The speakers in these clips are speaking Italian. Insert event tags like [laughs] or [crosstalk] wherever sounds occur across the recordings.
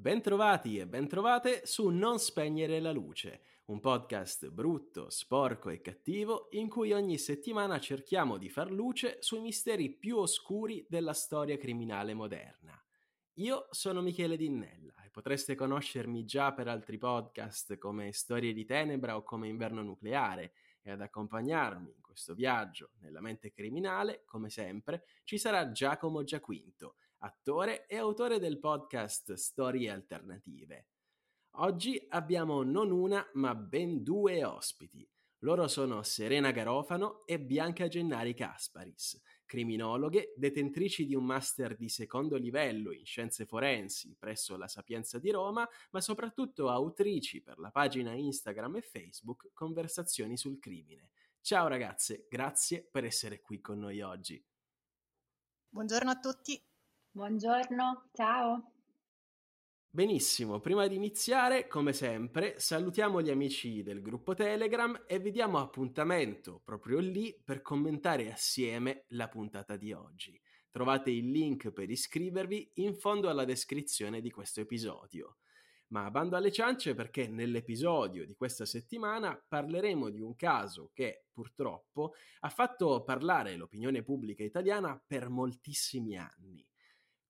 Bentrovati e bentrovate su Non spegnere la luce, un podcast brutto, sporco e cattivo in cui ogni settimana cerchiamo di far luce sui misteri più oscuri della storia criminale moderna. Io sono Michele Dinnella e potreste conoscermi già per altri podcast come Storie di Tenebra o come Inverno Nucleare e ad accompagnarmi in questo viaggio nella mente criminale, come sempre, ci sarà Giacomo Giaquinto, attore e autore del podcast Storie Alternative. Oggi abbiamo non una, ma ben due ospiti. Loro sono Serena Garofano e Bianca Gennari Casparis, criminologhe detentrici di un master di secondo livello in scienze forensi presso la Sapienza di Roma, ma soprattutto autrici per la pagina Instagram e Facebook Conversazioni sul crimine. Ciao ragazze, grazie per essere qui con noi oggi. Buongiorno a tutti. Buongiorno, ciao. Benissimo, prima di iniziare, come sempre, salutiamo gli amici del gruppo Telegram e vi diamo appuntamento proprio lì per commentare assieme la puntata di oggi. Trovate il link per iscrivervi in fondo alla descrizione di questo episodio. Ma bando alle ciance perché nell'episodio di questa settimana parleremo di un caso che purtroppo ha fatto parlare l'opinione pubblica italiana per moltissimi anni.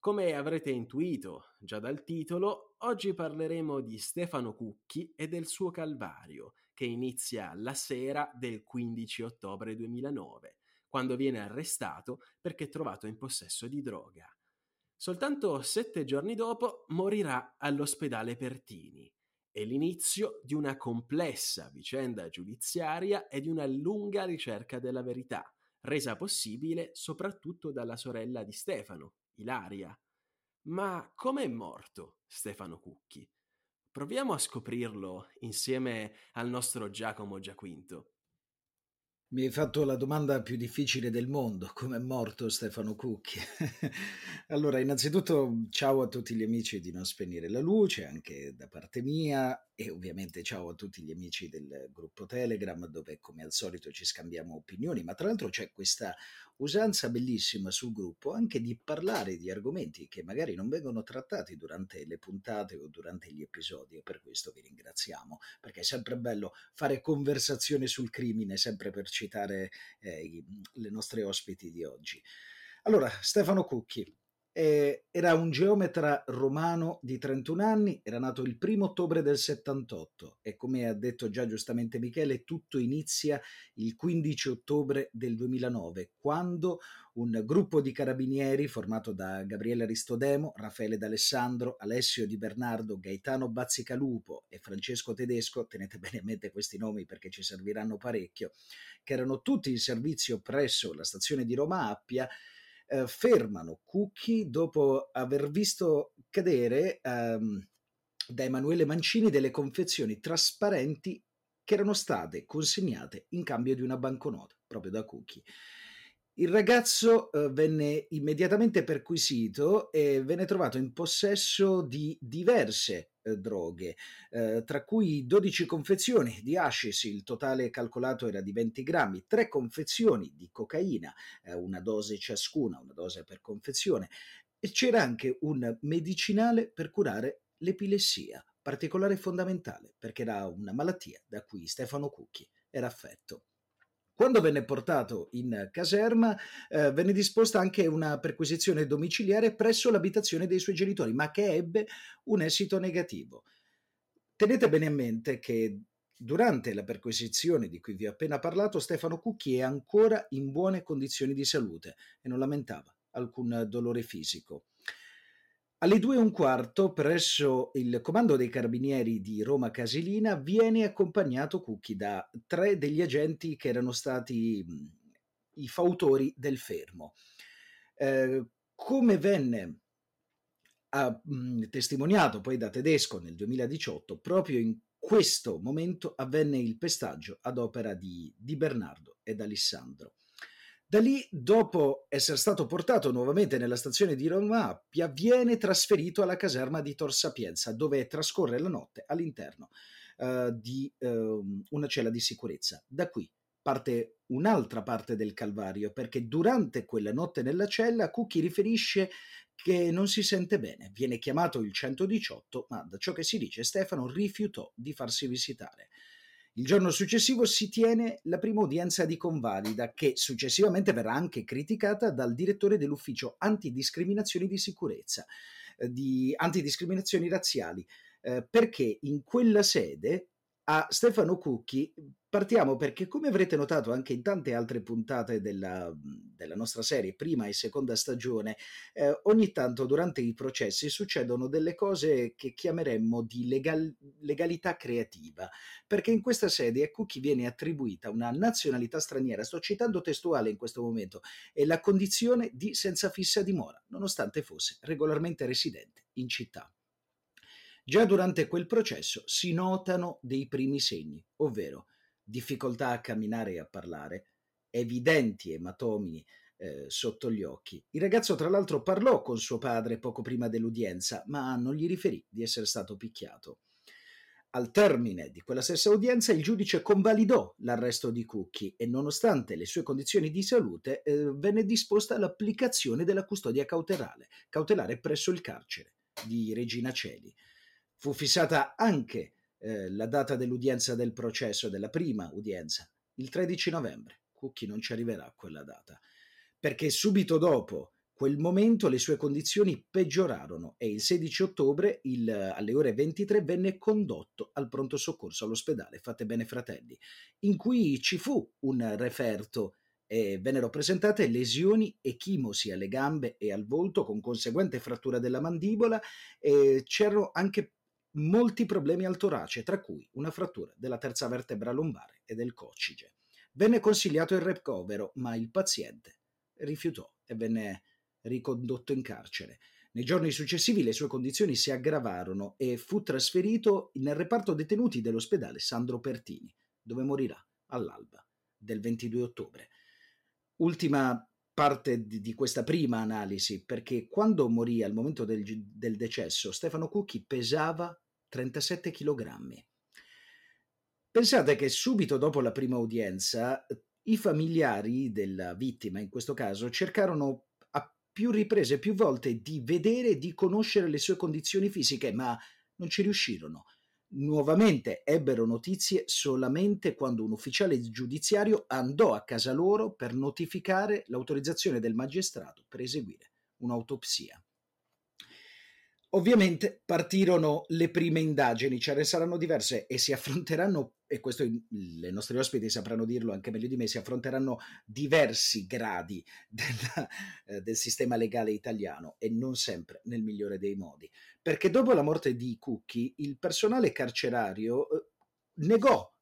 Come avrete intuito già dal titolo, oggi parleremo di Stefano Cucchi e del suo calvario, che inizia la sera del 15 ottobre 2009, quando viene arrestato perché trovato in possesso di droga. Soltanto sette giorni dopo morirà all'ospedale Pertini. È l'inizio di una complessa vicenda giudiziaria e di una lunga ricerca della verità, resa possibile soprattutto dalla sorella di Stefano, Ilaria. Ma come è morto Stefano Cucchi? Proviamo a scoprirlo insieme al nostro Giacomo Giaquinto. Mi hai fatto la domanda più difficile del mondo, come è morto Stefano Cucchi? [laughs] allora, innanzitutto ciao a tutti gli amici di Non Spegnere la Luce, anche da parte mia, e ovviamente ciao a tutti gli amici del gruppo Telegram dove come al solito ci scambiamo opinioni, ma tra l'altro c'è questa usanza bellissima sul gruppo anche di parlare di argomenti che magari non vengono trattati durante le puntate o durante gli episodi e per questo vi ringraziamo, perché è sempre bello fare conversazione sul crimine, sempre per citare eh, le nostre ospiti di oggi. Allora, Stefano Cucchi, eh, era un geometra romano di 31 anni, era nato il primo ottobre del 78 e come ha detto già giustamente Michele, tutto inizia il 15 ottobre del 2009, quando un gruppo di carabinieri formato da Gabriele Aristodemo, Raffaele D'Alessandro, Alessio Di Bernardo, Gaetano Bazzicalupo e Francesco Tedesco, tenete bene a mente questi nomi perché ci serviranno parecchio, che erano tutti in servizio presso la stazione di Roma Appia, eh, fermano Cucchi dopo aver visto cadere ehm, da Emanuele Mancini delle confezioni trasparenti che erano state consegnate in cambio di una banconota, proprio da Cucchi. Il ragazzo eh, venne immediatamente perquisito e venne trovato in possesso di diverse eh, droghe, eh, tra cui 12 confezioni di hashish, il totale calcolato era di 20 grammi, 3 confezioni di cocaina, eh, una dose ciascuna, una dose per confezione, e c'era anche un medicinale per curare l'epilessia, particolare fondamentale perché era una malattia da cui Stefano Cucchi era affetto. Quando venne portato in caserma eh, venne disposta anche una perquisizione domiciliare presso l'abitazione dei suoi genitori, ma che ebbe un esito negativo. Tenete bene a mente che durante la perquisizione di cui vi ho appena parlato, Stefano Cucchi è ancora in buone condizioni di salute e non lamentava alcun dolore fisico. Alle due e un quarto, presso il comando dei carabinieri di Roma Casilina, viene accompagnato Cucchi da tre degli agenti che erano stati i fautori del fermo. Eh, come venne a, mh, testimoniato poi da Tedesco nel 2018, proprio in questo momento avvenne il pestaggio ad opera di, di Bernardo ed Alessandro. Da lì, dopo essere stato portato nuovamente nella stazione di Roma Appia, viene trasferito alla caserma di Tor Sapienza, dove trascorre la notte all'interno uh, di uh, una cella di sicurezza. Da qui parte un'altra parte del calvario, perché durante quella notte nella cella Cookie riferisce che non si sente bene. Viene chiamato il 118, ma da ciò che si dice Stefano rifiutò di farsi visitare. Il giorno successivo si tiene la prima udienza di convalida, che successivamente verrà anche criticata dal direttore dell'ufficio antidiscriminazioni di sicurezza, eh, di antidiscriminazioni razziali, eh, perché in quella sede a Stefano Cucchi partiamo perché, come avrete notato anche in tante altre puntate della, della nostra serie, prima e seconda stagione, eh, ogni tanto durante i processi succedono delle cose che chiameremmo di legal, legalità creativa, perché in questa sede a Cucchi viene attribuita una nazionalità straniera, sto citando testuale in questo momento, e la condizione di senza fissa dimora, nonostante fosse regolarmente residente in città. Già durante quel processo si notano dei primi segni, ovvero difficoltà a camminare e a parlare, evidenti ematomi eh, sotto gli occhi. Il ragazzo tra l'altro parlò con suo padre poco prima dell'udienza, ma non gli riferì di essere stato picchiato. Al termine di quella stessa udienza il giudice convalidò l'arresto di Cucchi e nonostante le sue condizioni di salute eh, venne disposta l'applicazione della custodia cautelare, cautelare presso il carcere di Regina Celi. Fu fissata anche eh, la data dell'udienza del processo, della prima udienza, il 13 novembre. Cucchi non ci arriverà a quella data, perché subito dopo quel momento le sue condizioni peggiorarono e il 16 ottobre il, alle ore 23 venne condotto al pronto soccorso all'ospedale Fate Bene Fratelli, in cui ci fu un referto e vennero presentate lesioni echimosi alle gambe e al volto con conseguente frattura della mandibola e c'erano anche molti problemi al torace, tra cui una frattura della terza vertebra lombare e del coccige. Venne consigliato il recovero, ma il paziente rifiutò e venne ricondotto in carcere. Nei giorni successivi le sue condizioni si aggravarono e fu trasferito nel reparto detenuti dell'ospedale Sandro Pertini, dove morirà all'alba del 22 ottobre. Ultima parte di, di, questa prima analisi, perché quando morì al momento del, del decesso, Stefano Cucchi pesava 37 kg. Pensate che subito dopo la prima udienza i familiari della vittima, in questo caso, cercarono a più riprese, più volte di vedere e di conoscere le sue condizioni fisiche, ma non ci riuscirono nuovamente ebbero notizie solamente quando un ufficiale giudiziario andò a casa loro per notificare l'autorizzazione del magistrato per eseguire un'autopsia. Ovviamente partirono le prime indagini, ce ne saranno diverse e si affronteranno, e questo i nostri ospiti sapranno dirlo anche meglio di me, si affronteranno diversi gradi [laughs] della, eh, del sistema legale italiano e non sempre nel migliore dei modi. Perché dopo la morte di Cucchi, il personale carcerario eh, negò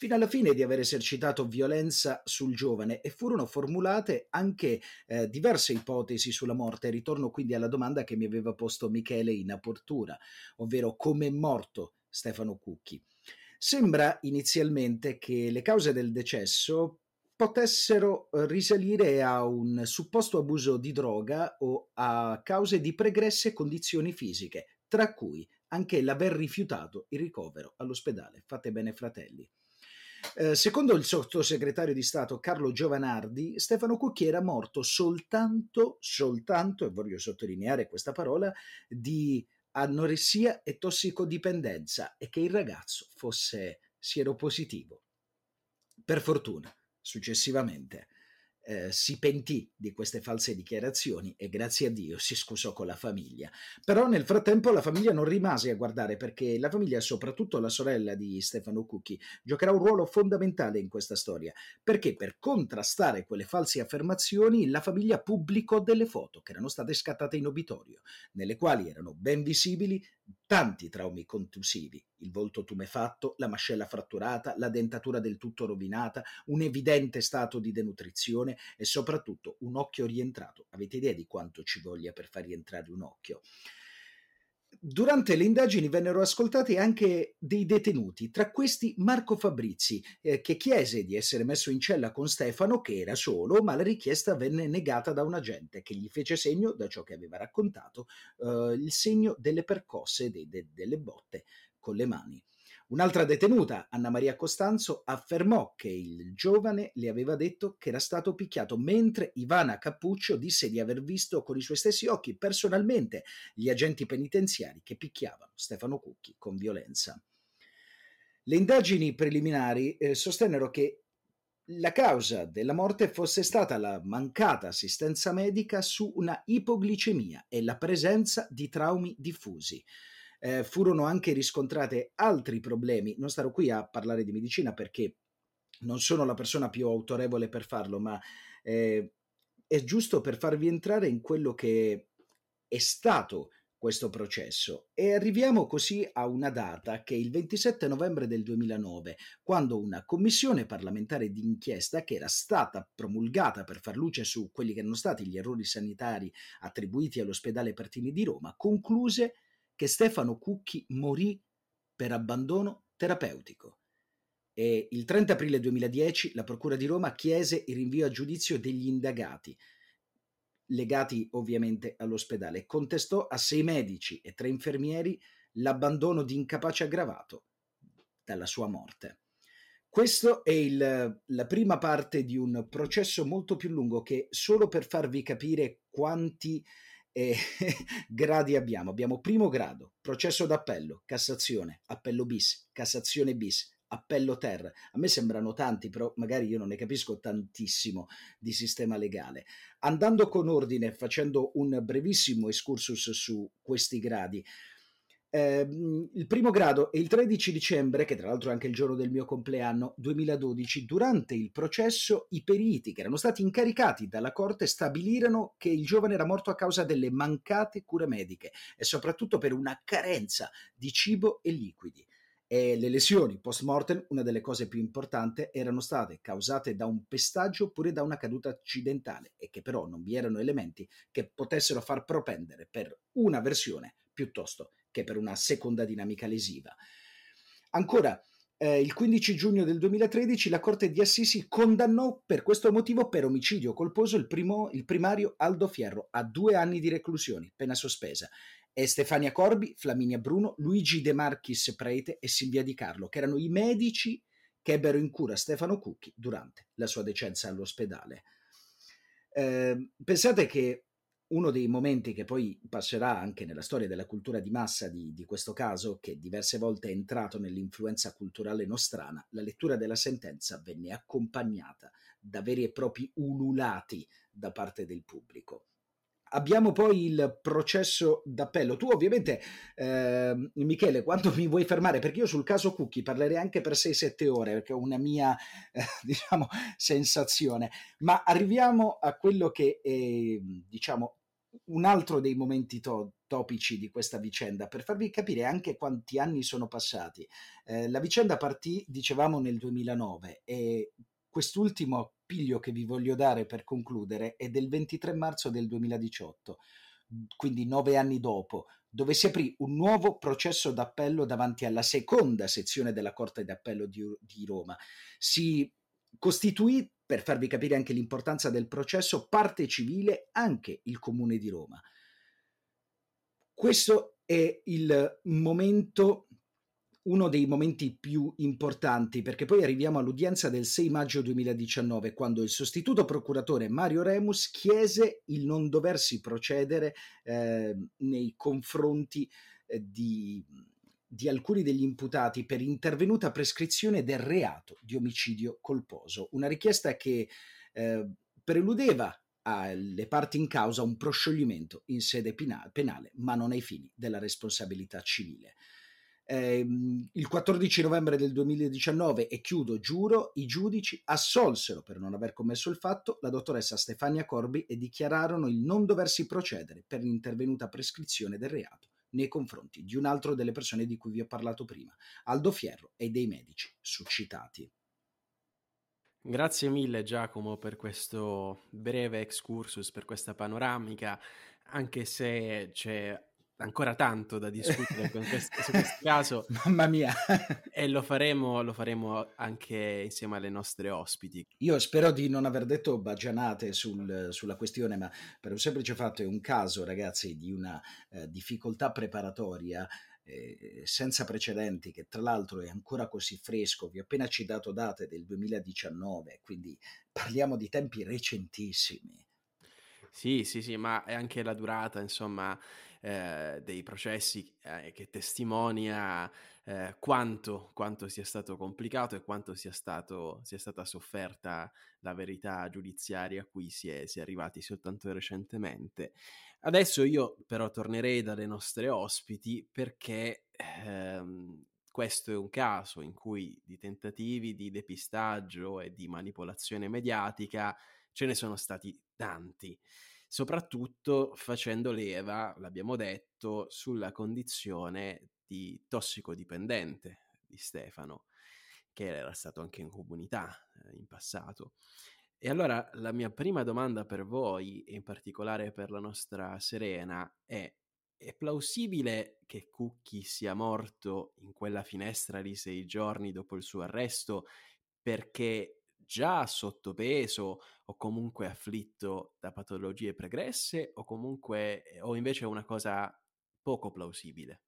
fino alla fine di aver esercitato violenza sul giovane e furono formulate anche eh, diverse ipotesi sulla morte. Ritorno quindi alla domanda che mi aveva posto Michele in apertura, ovvero come è morto Stefano Cucchi. Sembra inizialmente che le cause del decesso potessero eh, risalire a un supposto abuso di droga o a cause di pregresse condizioni fisiche, tra cui anche l'aver rifiutato il ricovero all'ospedale Fate Bene Fratelli. Eh, secondo il sottosegretario di Stato Carlo Giovanardi, Stefano Cucchi era morto soltanto, soltanto, e voglio sottolineare questa parola, di anoressia e tossicodipendenza e che il ragazzo fosse sieropositivo. Per fortuna, successivamente, eh, si pentì di queste false dichiarazioni e grazie a Dio si scusò con la famiglia. Però nel frattempo la famiglia non rimase a guardare perché la famiglia, soprattutto la sorella di Stefano Cucchi, giocherà un ruolo fondamentale in questa storia, perché per contrastare quelle false affermazioni la famiglia pubblicò delle foto che erano state scattate in obitorio, nelle quali erano ben visibili tanti traumi contusivi, il volto tumefatto, la mascella fratturata, la dentatura del tutto rovinata, un evidente stato di denutrizione e soprattutto un occhio rientrato. Avete idea di quanto ci voglia per far rientrare un occhio? Durante le indagini vennero ascoltati anche dei detenuti, tra questi Marco Fabrizi, eh, che chiese di essere messo in cella con Stefano, che era solo, ma la richiesta venne negata da un agente che gli fece segno, da ciò che aveva raccontato, eh, il segno delle percosse, de, de, delle botte con le mani. Un'altra detenuta, Anna Maria Costanzo, affermò che il giovane le aveva detto che era stato picchiato, mentre Ivana Cappuccio disse di aver visto con i suoi stessi occhi personalmente gli agenti penitenziari che picchiavano Stefano Cucchi con violenza. Le indagini preliminari eh, sostennero che la causa della morte fosse stata la mancata assistenza medica su una ipoglicemia e la presenza di traumi diffusi eh, furono anche riscontrate altri problemi. Non starò qui a parlare di medicina perché non sono la persona più autorevole per farlo, ma eh, è giusto per farvi entrare in quello che è stato questo processo e arriviamo così a una data che è il 27 novembre del 2009, quando una commissione parlamentare d'inchiesta che era stata promulgata per far luce su quelli che erano stati gli errori sanitari attribuiti all'ospedale Pertini di Roma, concluse che Stefano Cucchi morì per abbandono terapeutico. E il 30 aprile 2010 la Procura di Roma chiese il rinvio a giudizio degli indagati, legati ovviamente all'ospedale, e contestò a sei medici e tre infermieri l'abbandono di incapace aggravato dalla sua morte. Questa è il, la prima parte di un processo molto più lungo che solo per farvi capire quanti eh, [laughs] gradi abbiamo. Abbiamo primo grado, processo d'appello, Cassazione, appello bis, Cassazione bis, appello ter. A me sembrano tanti, però magari io non ne capisco tantissimo di sistema legale. Andando con ordine, facendo un brevissimo excursus su questi gradi, eh, il primo grado è il 13 dicembre, che tra l'altro è anche il giorno del mio compleanno, 2012, durante il processo i periti che erano stati incaricati dalla Corte stabilirono che il giovane era morto a causa delle mancate cure mediche e soprattutto per una carenza di cibo e liquidi. E le lesioni post mortem, una delle cose più importanti, erano state causate da un pestaggio oppure da una caduta accidentale e che però non vi erano elementi che potessero far propendere per una versione piuttosto che per una seconda dinamica lesiva. Ancora, eh, il 15 giugno del 2013 la Corte di Assisi condannò per questo motivo per omicidio colposo il, primo, il primario Aldo Fierro a due anni di reclusione, pena sospesa, e Stefania Corbi, Flaminia Bruno, Luigi De Marchis Prete e Silvia Di Carlo, che erano i medici che ebbero in cura Stefano Cucchi durante la sua decenza all'ospedale. Eh, pensate che uno dei momenti che poi passerà anche nella storia della cultura di massa di, di, questo caso, che diverse volte è entrato nell'influenza culturale nostrana, la lettura della sentenza venne accompagnata da veri e propri ululati da parte del pubblico. Abbiamo poi il processo d'appello. Tu ovviamente, eh, Michele, quando mi vuoi fermare? Perché io sul caso Cucchi parlerei anche per 6-7 ore, perché è una mia, eh, [laughs] diciamo, sensazione. Ma arriviamo a quello che è, diciamo, un altro dei momenti to- topici di questa vicenda per farvi capire anche quanti anni sono passati. Eh, la vicenda partì, dicevamo, nel 2009 e quest'ultimo appiglio che vi voglio dare per concludere è del 23 marzo del 2018, quindi nove anni dopo, dove si aprì un nuovo processo d'appello davanti alla seconda sezione della Corte d'Appello di, di Roma. Si costituì per farvi capire anche l'importanza del processo, parte civile anche il Comune di Roma. Questo è il momento, uno dei momenti più importanti, perché poi arriviamo all'udienza del 6 maggio 2019, quando il sostituto procuratore Mario Remus chiese il non doversi procedere eh, nei confronti eh, di di alcuni degli imputati per intervenuta prescrizione del reato di omicidio colposo, una richiesta che eh, preludeva alle parti in causa un proscioglimento in sede penale, ma non ai fini della responsabilità civile. Eh, il 14 novembre del 2019, e chiudo, giuro, i giudici assolsero per non aver commesso il fatto la dottoressa Stefania Corbi e dichiararono il non doversi procedere per l'intervenuta prescrizione del reato nei confronti di un altro delle persone di cui vi ho parlato prima, Aldo Fierro e dei medici suscitati. Grazie mille Giacomo per questo breve excursus, per questa panoramica, anche se c'è ancora tanto da discutere questo, su questo [laughs] caso. Mamma mia! [laughs] e lo faremo, lo faremo anche insieme alle nostre ospiti. Io spero di non aver detto bagianate sul, sulla questione, ma per un semplice fatto è un caso, ragazzi, di una eh, difficoltà preparatoria eh, senza precedenti, che tra l'altro è ancora così fresco, vi ho appena citato date del 2019, quindi parliamo di tempi recentissimi. Sì, sì, sì, ma è anche la durata, insomma, eh, dei processi eh, che testimonia eh, quanto, quanto, sia stato complicato e quanto sia, stato, sia stata sofferta la verità giudiziaria a cui si è, si è arrivati soltanto recentemente. Adesso io però tornerei dalle nostre ospiti perché ehm, questo è un caso in cui di tentativi di depistaggio e di manipolazione mediatica ce ne sono stati tanti, soprattutto facendo leva, l'abbiamo detto, sulla condizione di tossicodipendente di Stefano, che era stato anche in comunità eh, in passato. E allora la mia prima domanda per voi, e in particolare per la nostra Serena, è è plausibile che Cucchi sia morto in quella finestra di sei giorni dopo il suo arresto perché già sottopeso o comunque afflitto da patologie pregresse o comunque o invece è una cosa poco plausibile?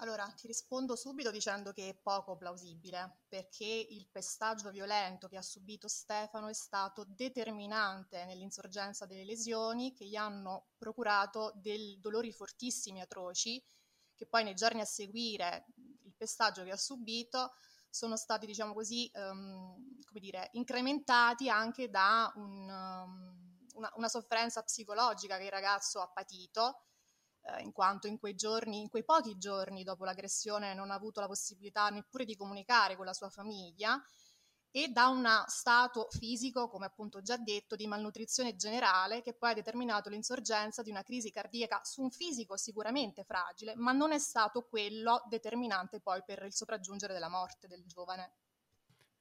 Allora, ti rispondo subito dicendo che è poco plausibile, perché il pestaggio violento che ha subito Stefano è stato determinante nell'insorgenza delle lesioni che gli hanno procurato dei dolori fortissimi, atroci, che poi nei giorni a seguire il pestaggio che ha subito sono stati, diciamo così, um, come dire, incrementati anche da un, um, una, una sofferenza psicologica che il ragazzo ha patito eh, in quanto in quei giorni, in quei pochi giorni dopo l'aggressione non ha avuto la possibilità neppure di comunicare con la sua famiglia e da uno stato fisico, come appunto già detto, di malnutrizione generale che poi ha determinato l'insorgenza di una crisi cardiaca su un fisico sicuramente fragile, ma non è stato quello determinante poi per il sopraggiungere della morte del giovane.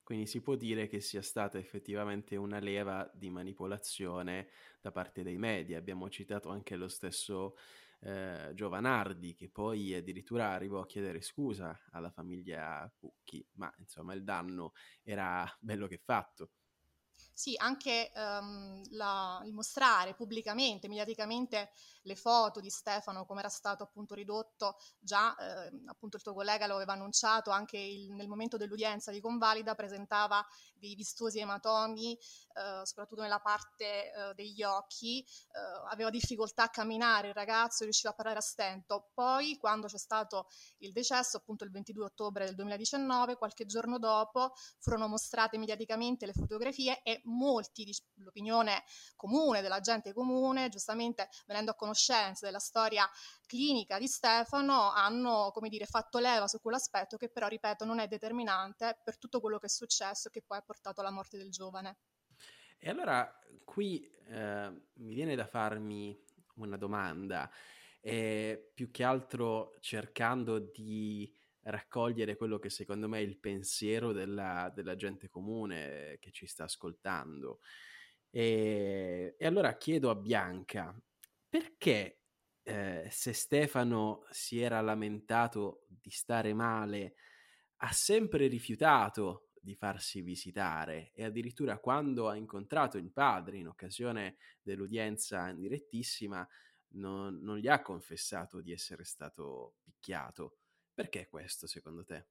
Quindi si può dire che sia stata effettivamente una leva di manipolazione da parte dei media. Abbiamo citato anche lo stesso eh, Giovanardi, che poi addirittura arrivò a chiedere scusa alla famiglia Cucchi, ma insomma il danno era bello che fatto. Sì, anche um, la, il mostrare pubblicamente, mediaticamente le foto di Stefano, come era stato appunto ridotto, già eh, appunto il tuo collega lo aveva annunciato anche il, nel momento dell'udienza di convalida, presentava dei vistosi ematomi, eh, soprattutto nella parte eh, degli occhi, eh, aveva difficoltà a camminare il ragazzo, riusciva a parlare a stento. Poi quando c'è stato il decesso, appunto il 22 ottobre del 2019, qualche giorno dopo furono mostrate mediaticamente le fotografie e molti, l'opinione comune della gente comune, giustamente venendo a conoscenza della storia clinica di Stefano, hanno, come dire, fatto leva su quell'aspetto che però, ripeto, non è determinante per tutto quello che è successo e che poi ha portato alla morte del giovane. E allora qui eh, mi viene da farmi una domanda, eh, più che altro cercando di raccogliere quello che secondo me è il pensiero della, della gente comune che ci sta ascoltando. E, e allora chiedo a Bianca, perché eh, se Stefano si era lamentato di stare male, ha sempre rifiutato di farsi visitare e addirittura quando ha incontrato il padre in occasione dell'udienza direttissima non, non gli ha confessato di essere stato picchiato. Perché questo secondo te?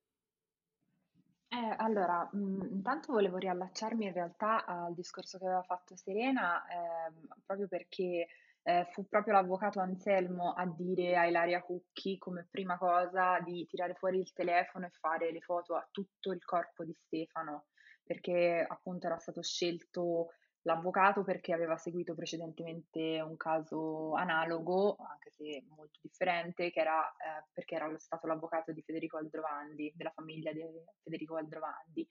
Eh, allora, mh, mm, intanto volevo riallacciarmi in realtà al discorso che aveva fatto Serena, ehm, proprio perché eh, fu proprio l'avvocato Anselmo a dire a Ilaria Cucchi come prima cosa di tirare fuori il telefono e fare le foto a tutto il corpo di Stefano, perché appunto era stato scelto l'avvocato perché aveva seguito precedentemente un caso analogo, anche se molto differente, che era eh, perché era stato l'avvocato di Federico Aldrovandi, della famiglia di Federico Aldrovandi.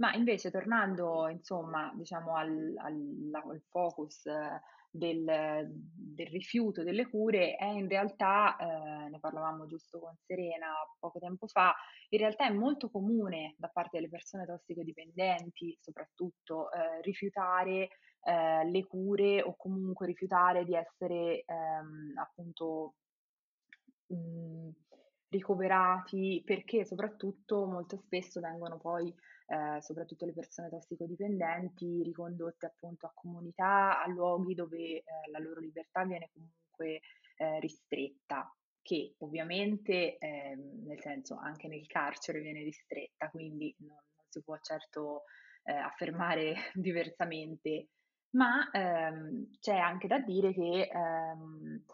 Ma invece tornando insomma diciamo al, al, al focus eh, del, del, rifiuto delle cure è in realtà, eh, ne parlavamo giusto con Serena poco tempo fa, in realtà è molto comune da parte delle persone tossicodipendenti soprattutto eh, rifiutare eh, le cure o comunque rifiutare di essere ehm, appunto mh, mhmm, ricoverati perché soprattutto molto spesso vengono poi eh, soprattutto le persone tossicodipendenti, ricondotte appunto a comunità, a luoghi dove eh, la loro libertà viene comunque eh, ristretta, che ovviamente, eh, nel senso, anche nel carcere viene ristretta, quindi non, non si può certo eh, affermare [laughs] diversamente, ma ehm, c'è anche da dire che ehm,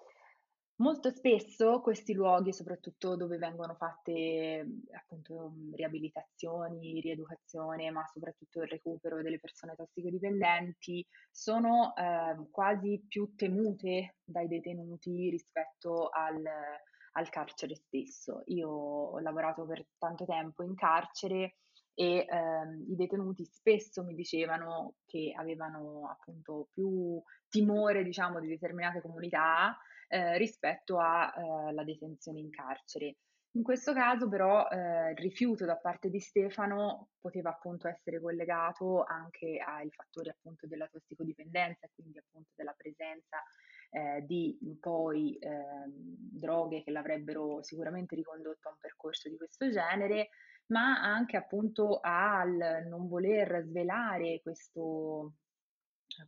Molto spesso questi luoghi, soprattutto dove vengono fatte appunto riabilitazioni, rieducazione, ma soprattutto il recupero delle persone tossicodipendenti, sono eh, quasi più temute dai detenuti rispetto al, al carcere stesso. Io ho lavorato per tanto tempo in carcere e ehm, i detenuti spesso mi dicevano che avevano appunto più timore, diciamo, di determinate comunità eh, rispetto alla eh, detenzione in carcere. In questo caso però eh, il rifiuto da parte di Stefano poteva appunto essere collegato anche ai fattori appunto della tossicodipendenza, quindi appunto della presenza eh, di poi eh, droghe che l'avrebbero sicuramente ricondotto a un percorso di questo genere, ma anche appunto al non voler svelare questo,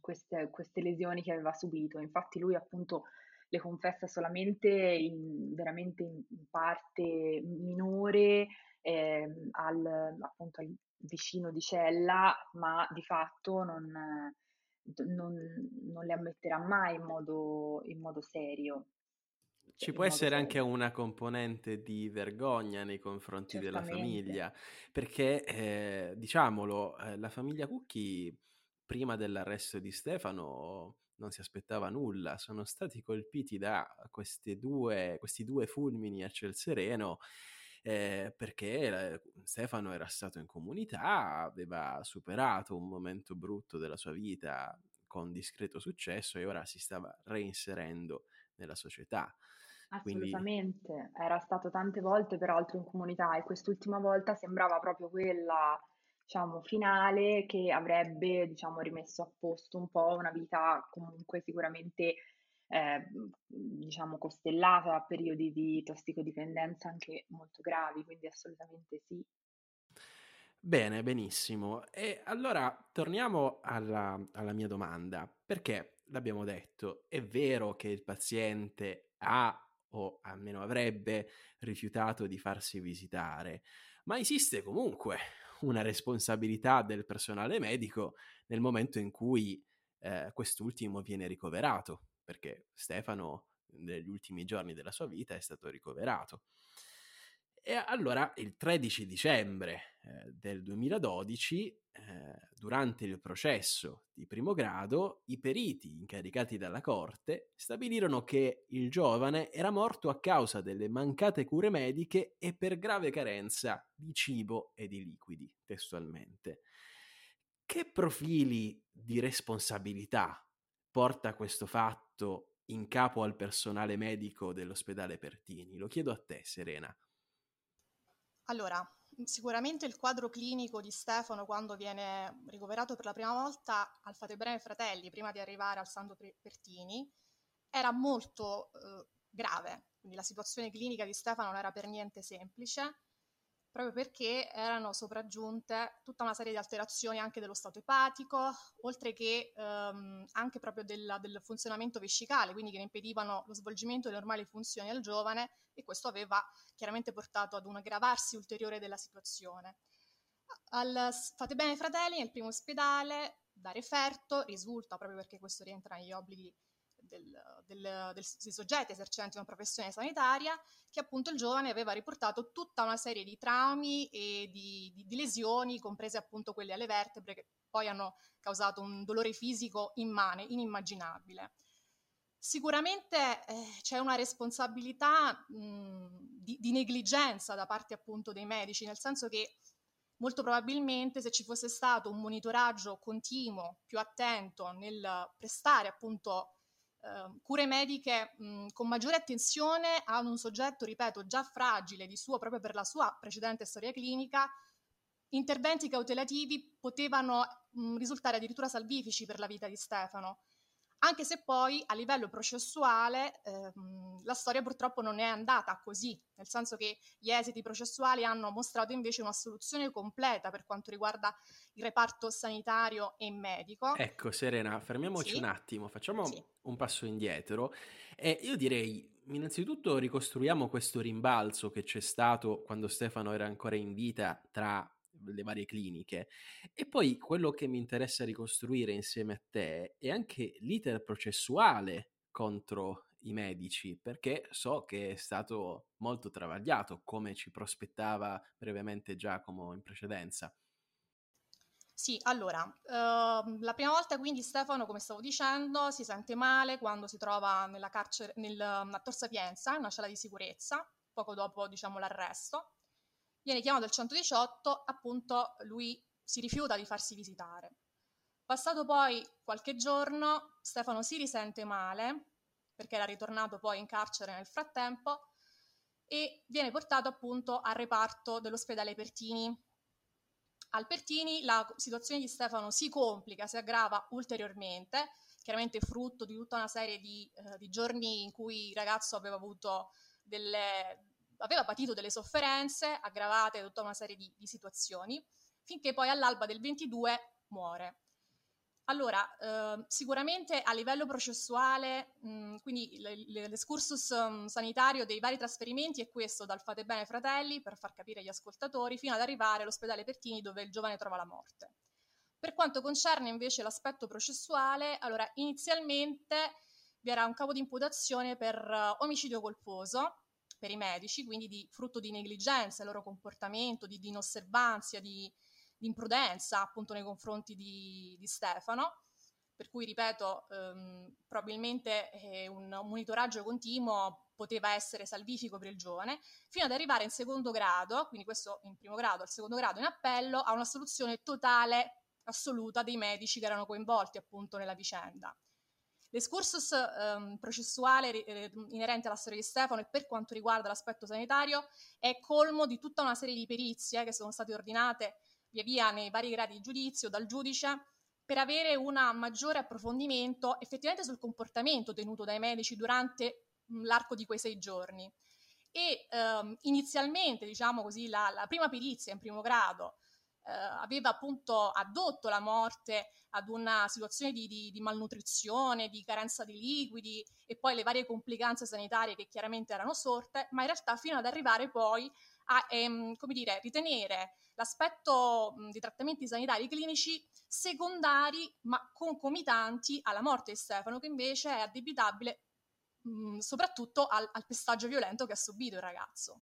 queste, queste lesioni che aveva subito. Infatti lui appunto le confessa solamente in, veramente in, parte minore eh, al, appunto, al vicino di cella, ma di fatto non, non, non le ammetterà mai in modo, in modo serio. Ci può essere anche una componente di vergogna nei confronti Certamente. della famiglia, perché eh, diciamolo, eh, la famiglia Cucchi prima dell'arresto di Stefano non si aspettava nulla, sono stati colpiti da due, questi due fulmini a ciel sereno eh, perché eh, Stefano era stato in comunità, aveva superato un momento brutto della sua vita con discreto successo e ora si stava reinserendo nella società. Assolutamente, Quindi... era stato tante volte peraltro in comunità e quest'ultima volta sembrava proprio quella diciamo, finale che avrebbe, diciamo, rimesso a posto un po' una vita comunque sicuramente, eh, diciamo, costellata da periodi di tossicodipendenza anche molto gravi, quindi assolutamente sì. Bene, benissimo. E allora torniamo alla, alla mia domanda, perché l'abbiamo detto, è vero che il paziente ha o almeno avrebbe rifiutato di farsi visitare, ma esiste comunque una responsabilità del personale medico nel momento in cui eh, quest'ultimo viene ricoverato, perché Stefano negli ultimi giorni della sua vita è stato ricoverato. E allora il 13 dicembre eh, del 2012, eh, durante il processo di primo grado, i periti incaricati dalla corte stabilirono che il giovane era morto a causa delle mancate cure mediche e per grave carenza di cibo e di liquidi, testualmente. Che profili di responsabilità porta questo fatto in capo al personale medico dell'ospedale Pertini? Lo chiedo a te, Serena. Allora, sicuramente il quadro clinico di Stefano quando viene ricoverato per la prima volta al Fatebreve Fratelli, prima di arrivare al Santo Pertini, era molto eh, grave. Quindi la situazione clinica di Stefano non era per niente semplice proprio perché erano sopraggiunte tutta una serie di alterazioni anche dello stato epatico, oltre che ehm, anche proprio del, del, funzionamento vescicale, quindi che ne impedivano lo svolgimento delle normali funzioni al giovane e questo aveva chiaramente portato ad un aggravarsi ulteriore della situazione. Al, fate bene fratelli, nel primo ospedale da referto risulta, proprio perché questo rientra negli obblighi del, del, dei soggetti esercenti una professione sanitaria, che appunto il giovane aveva riportato tutta una serie di traumi e di, di, di lesioni, comprese appunto quelle alle vertebre, che poi hanno causato un dolore fisico immane, inimmaginabile. Sicuramente eh, c'è una responsabilità mh, di, di, negligenza da parte appunto dei medici, nel senso che molto probabilmente se ci fosse stato un monitoraggio continuo, più attento nel prestare appunto eh, cure mediche mh, con maggiore attenzione a un soggetto, ripeto, già fragile di suo proprio per la sua precedente storia clinica, interventi cautelativi potevano mh, risultare addirittura salvifici per la vita di Stefano anche se poi a livello processuale ehm, la storia purtroppo non è andata così, nel senso che gli esiti processuali hanno mostrato invece una soluzione completa per quanto riguarda il reparto sanitario e medico. Ecco Serena, fermiamoci sì. un attimo, facciamo sì. un passo indietro e io direi innanzitutto ricostruiamo questo rimbalzo che c'è stato quando Stefano era ancora in vita tra le varie cliniche e poi quello che mi interessa ricostruire insieme a te è anche l'iter processuale contro i medici perché so che è stato molto travagliato come ci prospettava brevemente Giacomo in precedenza. Sì, allora, uh, la prima volta quindi Stefano, come stavo dicendo, si sente male quando si trova nella carcere, nel, a Tor Sapienza, in una cella di sicurezza, poco dopo, diciamo, l'arresto. Viene chiamato al 118, appunto, lui si rifiuta di farsi visitare. Passato poi qualche giorno, Stefano si risente male, perché era ritornato poi in carcere nel frattempo, e viene portato appunto al reparto dell'ospedale Pertini, al Pertini la situazione di Stefano si complica, si aggrava ulteriormente, chiaramente frutto di tutta una serie di, eh, di giorni in cui il ragazzo aveva avuto delle, aveva patito delle sofferenze aggravate da tutta una serie di, di situazioni, finché poi all'alba del 22 muore. Allora, eh, sicuramente a livello processuale, mh, quindi l'escursus um, sanitario dei vari trasferimenti è questo, dal Fate Bene Fratelli, per far capire agli ascoltatori, fino ad arrivare all'ospedale Pertini dove il giovane trova la morte. Per quanto concerne invece l'aspetto processuale, allora inizialmente vi era un capo di imputazione per uh, omicidio colposo per i medici, quindi di, frutto di negligenza, il loro comportamento, di, di inosservanza, di, di imprudenza appunto nei confronti di, di Stefano, per cui ripeto, ehm, probabilmente eh, un, un monitoraggio continuo poteva essere salvifico per il giovane, fino ad arrivare in secondo grado, quindi questo in primo grado, al secondo grado in appello, a una soluzione totale, assoluta dei medici che erano coinvolti appunto nella vicenda. L'escursus ehm, processuale eh, inerente alla storia di Stefano e per quanto riguarda l'aspetto sanitario è colmo di tutta una serie di perizie che sono state ordinate via via nei vari gradi di giudizio dal giudice per avere un maggiore approfondimento effettivamente sul comportamento tenuto dai medici durante l'arco di quei sei giorni. E ehm, inizialmente, diciamo così, la, la, prima perizia in primo grado eh, aveva appunto addotto la morte ad una situazione di, di, di, malnutrizione, di carenza di liquidi e poi le varie complicanze sanitarie che chiaramente erano sorte, ma in realtà fino ad arrivare poi a ehm, come dire, ritenere l'aspetto mh, di trattamenti sanitari clinici secondari ma concomitanti alla morte di Stefano, che invece è addebitabile mh, soprattutto al, al pestaggio violento che ha subito il ragazzo.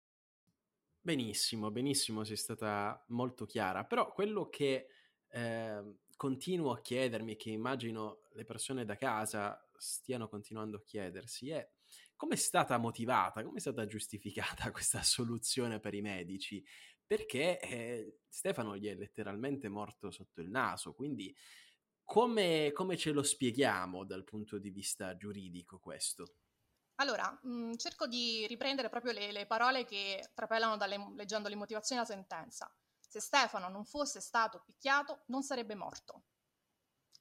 Benissimo, benissimo, sei stata molto chiara, però quello che eh, continuo a chiedermi, che immagino le persone da casa stiano continuando a chiedersi, è come è stata motivata, come è stata giustificata [laughs] questa soluzione per i medici? Perché eh, Stefano gli è letteralmente morto sotto il naso, quindi come, come ce lo spieghiamo dal punto di vista giuridico questo? Allora, mh, cerco di riprendere proprio le, le parole che trapelano dalle, leggendo le motivazioni della sentenza. Se Stefano non fosse stato picchiato, non sarebbe morto.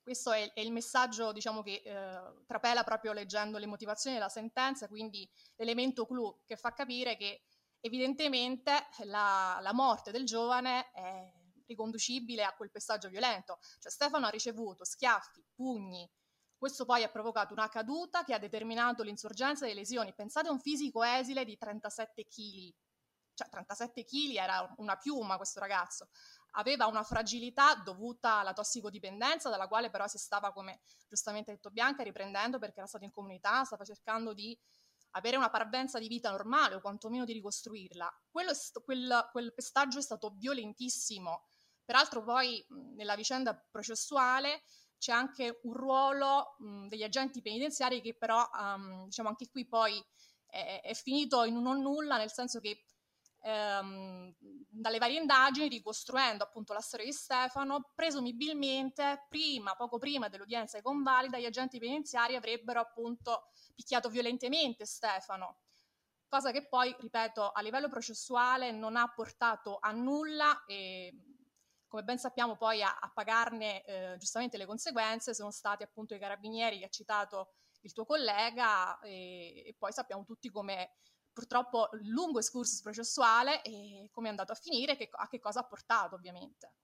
Questo è, è il messaggio diciamo, che eh, trapela proprio leggendo le motivazioni della sentenza, quindi l'elemento clou che fa capire che evidentemente la, la morte del giovane è riconducibile a quel pestaggio violento. Cioè Stefano ha ricevuto schiaffi, pugni, questo poi ha provocato una caduta che ha determinato l'insorgenza delle lesioni. Pensate a un fisico esile di 37 kg, cioè 37 kg era una piuma questo ragazzo aveva una fragilità dovuta alla tossicodipendenza, dalla quale però si stava, come giustamente ha detto Bianca, riprendendo perché era stato in comunità, stava cercando di avere una parvenza di vita normale o quantomeno di ricostruirla. Quello, quel, quel pestaggio è stato violentissimo. Peraltro poi nella vicenda processuale c'è anche un ruolo mh, degli agenti penitenziari che però, um, diciamo anche qui poi è, è, finito in un non nulla, nel senso che ehm, dalle varie indagini, ricostruendo appunto la storia di Stefano, presumibilmente prima, poco prima dell'udienza ai convalida, gli agenti penitenziari avrebbero appunto picchiato violentemente Stefano, cosa che poi, ripeto, a livello processuale non ha portato a nulla e come ben sappiamo poi a, a pagarne eh, giustamente le conseguenze sono stati appunto i carabinieri che ha citato il tuo collega e, e poi sappiamo tutti come purtroppo lungo excursus processuale e come è andato a finire, che, a che cosa ha portato ovviamente.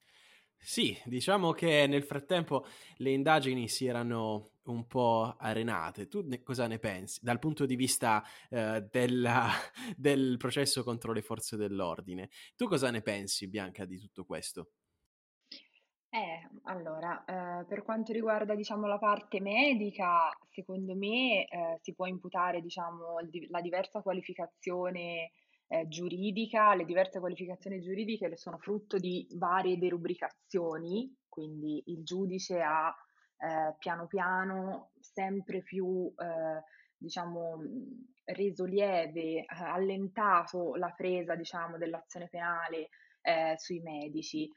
Sì, diciamo che nel frattempo le indagini si erano un po' arenate. Tu ne, cosa ne pensi dal punto di vista eh, della, [laughs] del processo contro le forze dell'ordine? Tu cosa ne pensi, Bianca, di tutto questo? Eh, allora, eh, per quanto riguarda, diciamo, la parte medica, secondo me, eh, si può imputare, diciamo, di- la diversa qualificazione, eh, giuridica. Le diverse qualificazioni giuridiche sono frutto di varie derubricazioni, quindi il giudice ha, eh, piano piano sempre più, eh, diciamo, reso lieve, eh, allentato la presa, diciamo, dell'azione penale, eh, sui medici.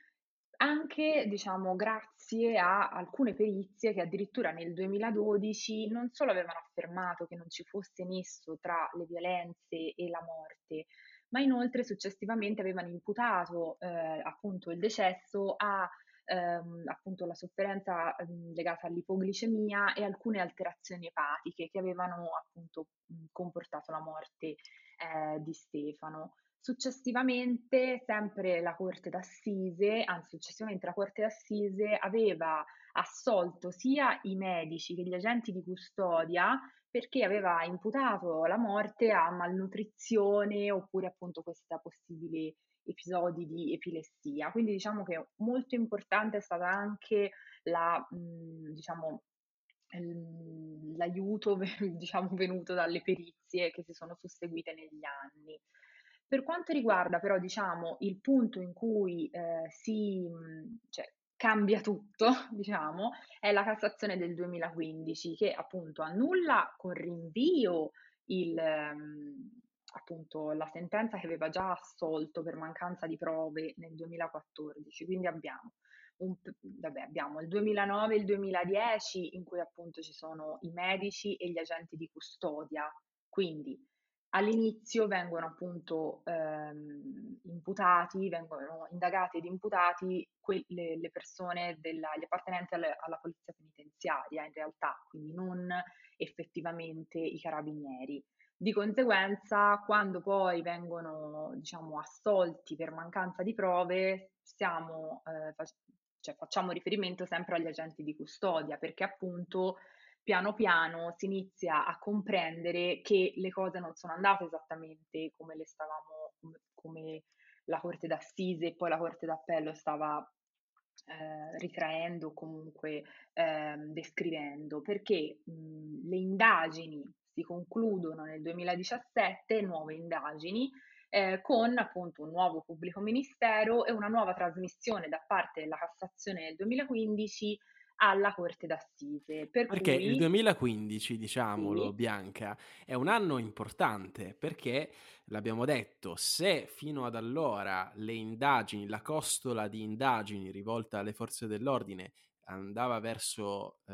Anche, diciamo, grazie a alcune perizie che addirittura nel 2012 non solo avevano affermato che non ci fosse nesso tra le violenze e la morte, ma inoltre successivamente avevano imputato eh, appunto il decesso a ehm, appunto la sofferenza ehm, legata all'ipoglicemia e alcune alterazioni epatiche che avevano appunto comportato la morte eh, di Stefano. Successivamente, sempre la Corte d'Assise, anzi successivamente la Corte d'Assise aveva assolto sia i medici che gli agenti di custodia perché aveva imputato la morte a malnutrizione oppure appunto questa possibile episodi di epilessia. Quindi diciamo che molto importante è stata anche la, mh, diciamo, l'aiuto [laughs] diciamo, venuto dalle perizie che si sono susseguite negli anni. Per quanto riguarda però, diciamo, il punto in cui eh, si cioè, cambia tutto, [laughs] diciamo, è la Cassazione del 2015 che appunto annulla con rinvio il, ehm, appunto, la sentenza che aveva già assolto per mancanza di prove nel 2014. Quindi abbiamo, un, vabbè, abbiamo il 2009 e il 2010 in cui appunto ci sono i medici e gli agenti di custodia. Quindi All'inizio vengono appunto ehm, imputati, vengono indagati ed imputati que- le, le, persone, della, gli appartenenti alle, alla polizia penitenziaria in realtà, quindi non effettivamente i carabinieri. Di conseguenza, quando poi vengono diciamo, assolti per mancanza di prove, siamo, eh, fac- cioè, facciamo riferimento sempre agli agenti di custodia, perché appunto piano piano si inizia a comprendere che le cose non sono andate esattamente come le stavamo, come, la Corte d'Assise e poi la Corte d'Appello stava eh, ritraendo, comunque eh, descrivendo, perché mh, le indagini si concludono nel 2017, nuove indagini, eh, con appunto un nuovo pubblico ministero e una nuova trasmissione da parte della Cassazione nel 2015 alla Corte d'Assise. Per perché cui... il 2015, diciamolo, sì. Bianca, è un anno importante perché, l'abbiamo detto, se fino ad allora le indagini, la costola di indagini rivolta alle forze dell'ordine andava verso eh,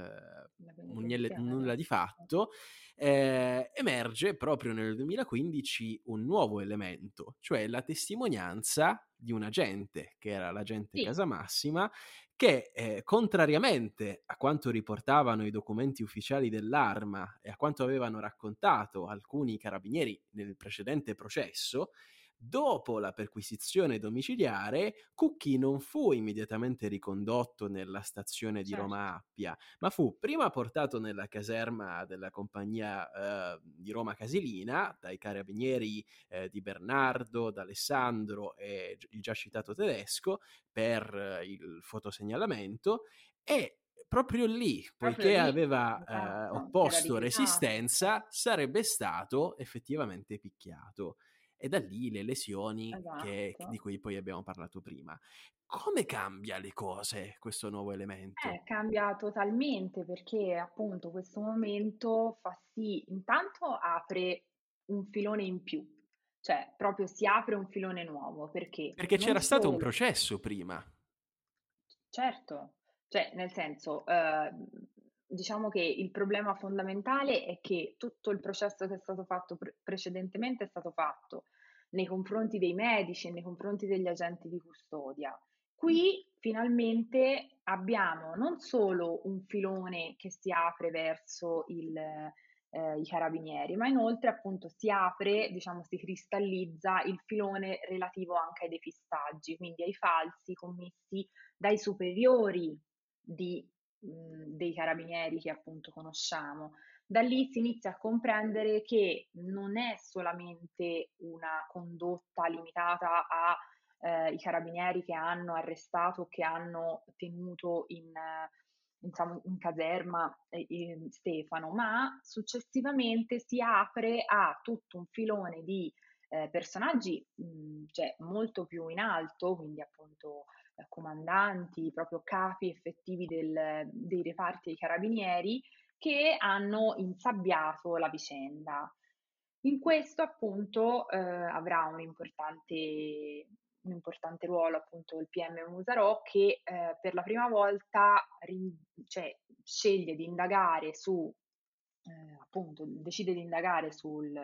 un nulla di fatto, eh, emerge proprio nel 2015 un nuovo elemento, cioè la testimonianza di un agente, che era l'agente sì. Casamassima, che eh, contrariamente a quanto riportavano i documenti ufficiali dell'arma e a quanto avevano raccontato alcuni carabinieri nel precedente processo, Dopo la perquisizione domiciliare, Cucchi non fu immediatamente ricondotto nella stazione di certo. Roma Appia, ma fu prima portato nella caserma della compagnia eh, di Roma Casilina dai carabinieri eh, di Bernardo, d'Alessandro e il già citato tedesco per eh, il fotosegnalamento e proprio lì, poiché proprio lì, aveva esatto, eh, opposto resistenza, sarebbe stato effettivamente picchiato e da lì le lesioni esatto. che, di cui poi abbiamo parlato prima. Come cambia le cose questo nuovo elemento? Eh, cambia totalmente perché appunto questo momento fa sì, intanto apre un filone in più, cioè proprio si apre un filone nuovo perché... Perché c'era solo... stato un processo prima. Certo, cioè nel senso, eh, diciamo che il problema fondamentale è che tutto il processo che è stato fatto pre- precedentemente è stato fatto nei confronti dei medici e nei confronti degli agenti di custodia. Qui finalmente abbiamo non solo un filone che si apre verso il, eh, i carabinieri, ma inoltre appunto si apre, diciamo si cristallizza il filone relativo anche ai depistaggi, quindi ai falsi commessi dai superiori di, mh, dei carabinieri che appunto conosciamo. Da lì si inizia a comprendere che non è solamente una condotta limitata ai eh, carabinieri che hanno arrestato che hanno tenuto in, diciamo, in caserma eh, eh, Stefano, ma successivamente si apre a tutto un filone di eh, personaggi mh, cioè, molto più in alto, quindi appunto eh, comandanti, proprio capi effettivi del, dei reparti dei carabinieri, che hanno insabbiato la vicenda. In questo appunto eh, avrà un importante, un importante, ruolo appunto il PM Musarò che eh, per la prima volta rin- cioè, sceglie di indagare su, eh, appunto decide di indagare sul,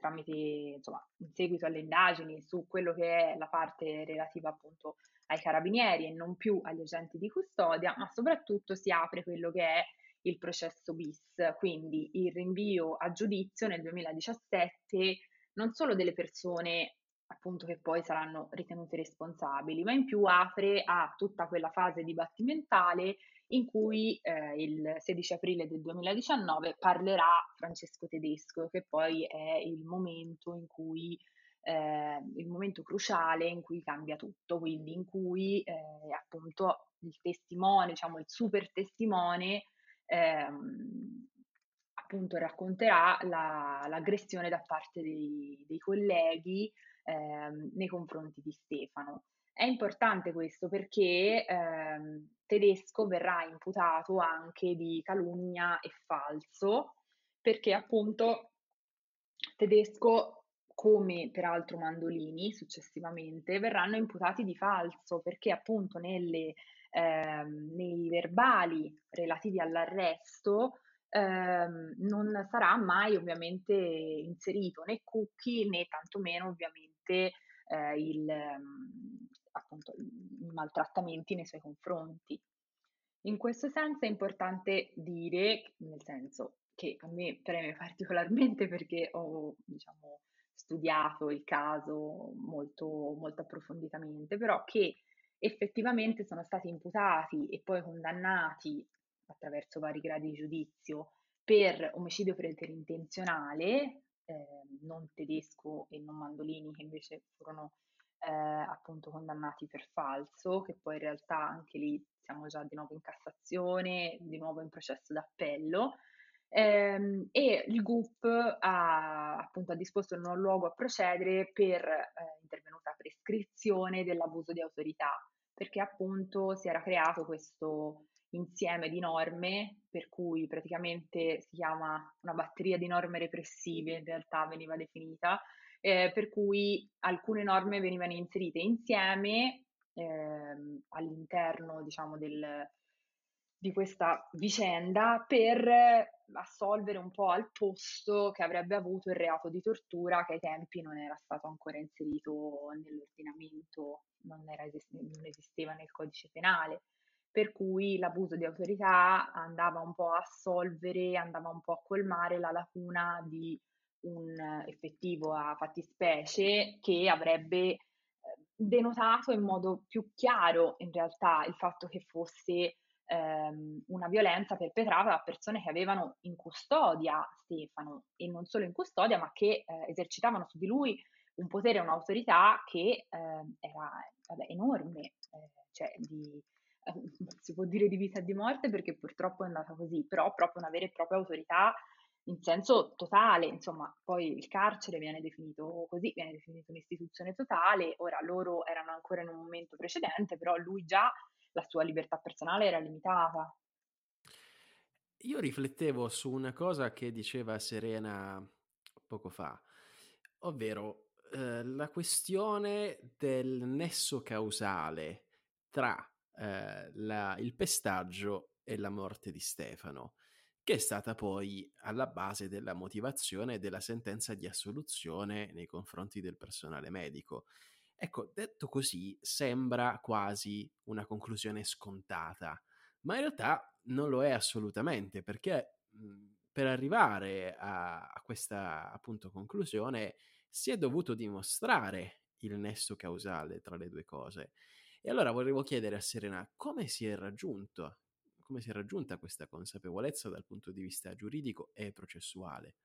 tramite, insomma, in seguito alle indagini su quello che è la parte relativa appunto ai carabinieri e non più agli agenti di custodia, ma soprattutto si apre quello che è il processo bis, quindi il rinvio a giudizio nel 2017 non solo delle persone appunto che poi saranno ritenute responsabili, ma in più apre a tutta quella fase dibattimentale in cui eh, il 16 aprile del 2019 parlerà Francesco Tedesco, che poi è il momento in cui eh, il momento cruciale in cui cambia tutto, quindi in cui eh, appunto il testimone, diciamo il super testimone, ehm, appunto racconterà la, l'aggressione da parte dei, dei colleghi ehm, nei confronti di Stefano. È importante questo perché ehm, Tedesco verrà imputato anche di calunnia e falso, perché appunto Tedesco, come peraltro Mandolini successivamente, verranno imputati di falso perché appunto nelle, ehm, nei verbali relativi all'arresto ehm, non sarà mai ovviamente inserito né cookie né tantomeno ovviamente eh, il, ehm, appunto, i maltrattamenti nei suoi confronti. In questo senso è importante dire, nel senso che a me preme [laughs] particolarmente perché ho diciamo, studiato il caso molto, molto approfonditamente, però che effettivamente sono stati imputati e poi condannati attraverso vari gradi di giudizio per omicidio preterintenzionale, eh, non tedesco e non mandolini che invece furono eh, appunto condannati per falso, che poi in realtà anche lì siamo già di nuovo in Cassazione, di nuovo in processo d'appello. Ehm, e il GUP ha appunto ha disposto il non luogo a procedere per eh, intervenuta prescrizione dell'abuso di autorità, perché appunto si era creato questo insieme di norme per cui praticamente si chiama una batteria di norme repressive, in realtà veniva definita, eh, per cui alcune norme venivano inserite insieme eh, all'interno diciamo, del, di questa vicenda per assolvere un po' al posto che avrebbe avuto il reato di tortura che ai tempi non era stato ancora inserito nell'ordinamento, non, era, non esisteva nel codice penale. Per cui l'abuso di autorità andava un po' a assolvere, andava un po' a colmare la lacuna di un effettivo a fattispecie che avrebbe eh, denotato in modo più chiaro in realtà il fatto che fosse ehm, una violenza perpetrata da persone che avevano in custodia Stefano e non solo in custodia ma che eh, esercitavano su di lui un potere e un'autorità che eh, era vabbè, enorme, eh, cioè di, [laughs] si può dire di vita e di morte perché purtroppo è andata così, però proprio una vera e propria autorità in senso totale, insomma, poi il carcere viene definito così, viene definito un'istituzione totale, ora loro erano ancora in un momento precedente, però lui già la sua libertà personale era limitata. Io riflettevo su una cosa che diceva Serena poco fa, ovvero eh, la questione del nesso causale tra eh, la, il pestaggio e la morte di Stefano che è stata poi alla base della motivazione della sentenza di assoluzione nei confronti del personale medico. Ecco, detto così, sembra quasi una conclusione scontata, ma in realtà non lo è assolutamente, perché per arrivare a, a questa appunto conclusione si è dovuto dimostrare il nesso causale tra le due cose. E allora volevo chiedere a Serena come si è raggiunto, come si è raggiunta questa consapevolezza dal punto di vista giuridico e processuale.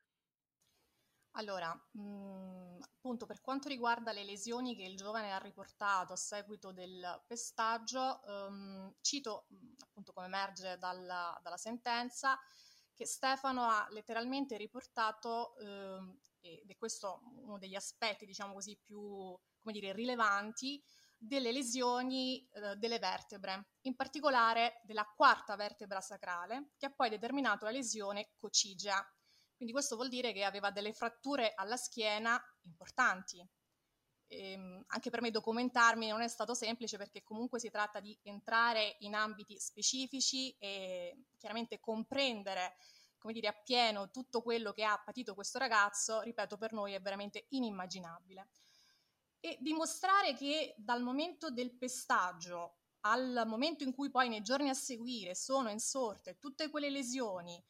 Allora, mh, mhmm, appunto per quanto riguarda le lesioni che il giovane ha riportato a seguito del pestaggio, um, cito mhmm, appunto come emerge dalla, dalla, sentenza che Stefano ha letteralmente riportato, um, ed è questo uno degli aspetti diciamo così più come dire, rilevanti, delle lesioni uh, delle vertebre, in particolare della quarta vertebra sacrale, che ha poi determinato la lesione cocigea quindi questo vuol dire che aveva delle fratture alla schiena importanti. Ehm, anche per me documentarmi non è stato semplice perché comunque si tratta di entrare in ambiti specifici e chiaramente comprendere come dire, appieno tutto quello che ha patito questo ragazzo, ripeto, per noi è veramente inimmaginabile. E dimostrare che dal momento del pestaggio al momento in cui poi nei giorni a seguire sono insorte tutte quelle lesioni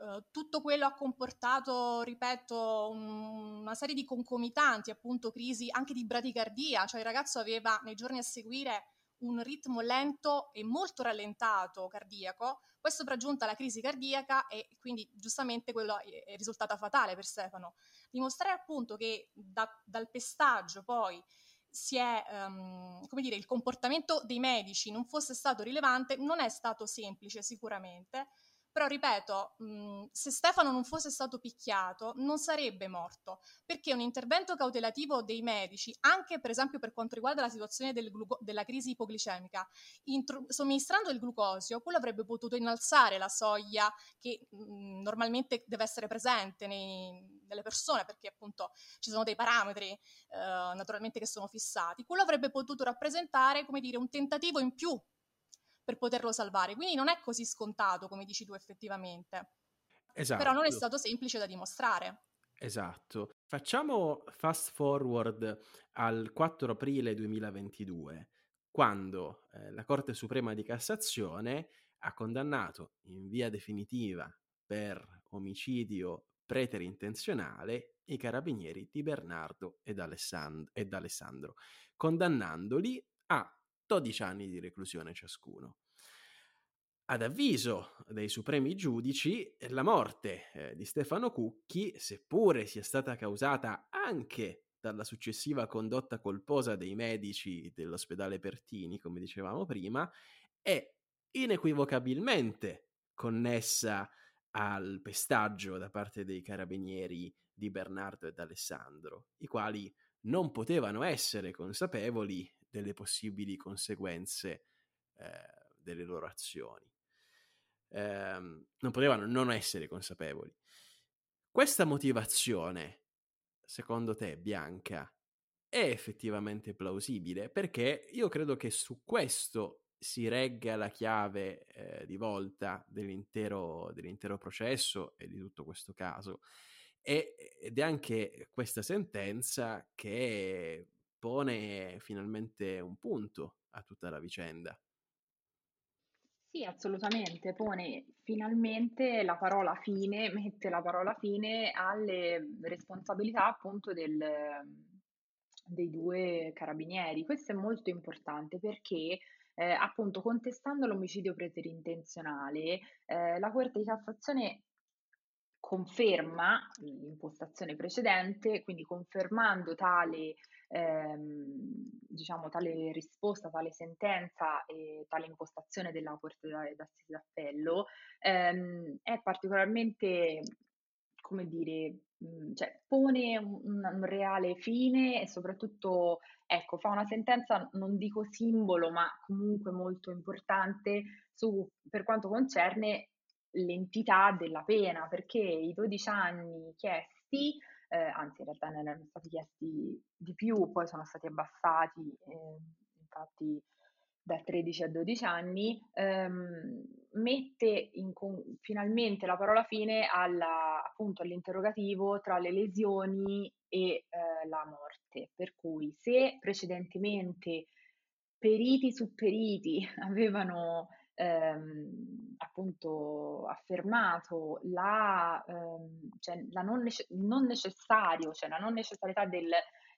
Uh, tutto quello ha comportato, ripeto, un, una serie di concomitanti, appunto crisi anche di bradicardia, cioè il ragazzo aveva nei giorni a seguire un ritmo lento e molto rallentato cardiaco, poi sopraggiunta la crisi cardiaca e quindi giustamente quello è risultata fatale per Stefano. Dimostrare appunto che da, dal pestaggio poi si è, um, come dire, il comportamento dei medici non fosse stato rilevante non è stato semplice sicuramente, però ripeto, mh, mhmm, se Stefano non fosse stato picchiato non sarebbe morto, perché un intervento cautelativo dei medici, anche per esempio per quanto riguarda la situazione del gluco- della crisi ipoglicemica, intro- somministrando il glucosio, quello avrebbe potuto innalzare la soglia che mh, mhmm, normalmente deve essere presente nei, nelle persone, perché appunto ci sono dei parametri eh, naturalmente che sono fissati. Quello avrebbe potuto rappresentare, come dire, un tentativo in più per poterlo salvare. Quindi non è così scontato, come dici tu effettivamente. Esatto. Però non è stato semplice da dimostrare. Esatto. Facciamo fast forward al 4 aprile 2022, quando eh, la Corte Suprema di Cassazione ha condannato in via definitiva per omicidio preterintenzionale i carabinieri di Bernardo ed, Alessand- ed Alessandro, condannandoli a 12 anni di reclusione ciascuno. Ad avviso dei supremi giudici, la morte eh, di Stefano Cucchi, seppure sia stata causata anche dalla successiva condotta colposa dei medici dell'ospedale Pertini, come dicevamo prima, è inequivocabilmente connessa al pestaggio da parte dei carabinieri di Bernardo ed Alessandro, i quali non potevano essere consapevoli delle possibili conseguenze eh, delle loro azioni. Eh, non potevano non essere consapevoli. Questa motivazione, secondo te, Bianca, è effettivamente plausibile? Perché io credo che su questo si regga la chiave eh, di volta dell'intero, dell'intero processo e di tutto questo caso. E, ed è anche questa sentenza che pone finalmente un punto a tutta la vicenda. Sì, assolutamente, pone finalmente la parola fine, mette la parola fine alle responsabilità appunto del, dei due carabinieri. Questo è molto importante perché eh, appunto contestando l'omicidio preterintenzionale, eh, la Corte di Cassazione conferma l'impostazione precedente, quindi confermando tale ehm, diciamo, tale risposta, tale sentenza e tale impostazione della Corte d'Assise d'Appello ehm, è particolarmente, come dire, mh, cioè, pone un, un, reale fine e soprattutto, ecco, fa una sentenza, non dico simbolo, ma comunque molto importante su, per quanto concerne l'entità della pena, perché i 12 anni chiesti eh, anzi in realtà ne erano stati chiesti di più, poi sono stati abbassati, eh, infatti da 13 a 12 anni, ehm, mette con, finalmente la parola fine alla, appunto, all'interrogativo tra le lesioni e eh, la morte. Per cui se precedentemente periti su periti [laughs] avevano ehm, appunto affermato la, ehm, cioè la non, nece- non, necessario, cioè la non necessarietà del,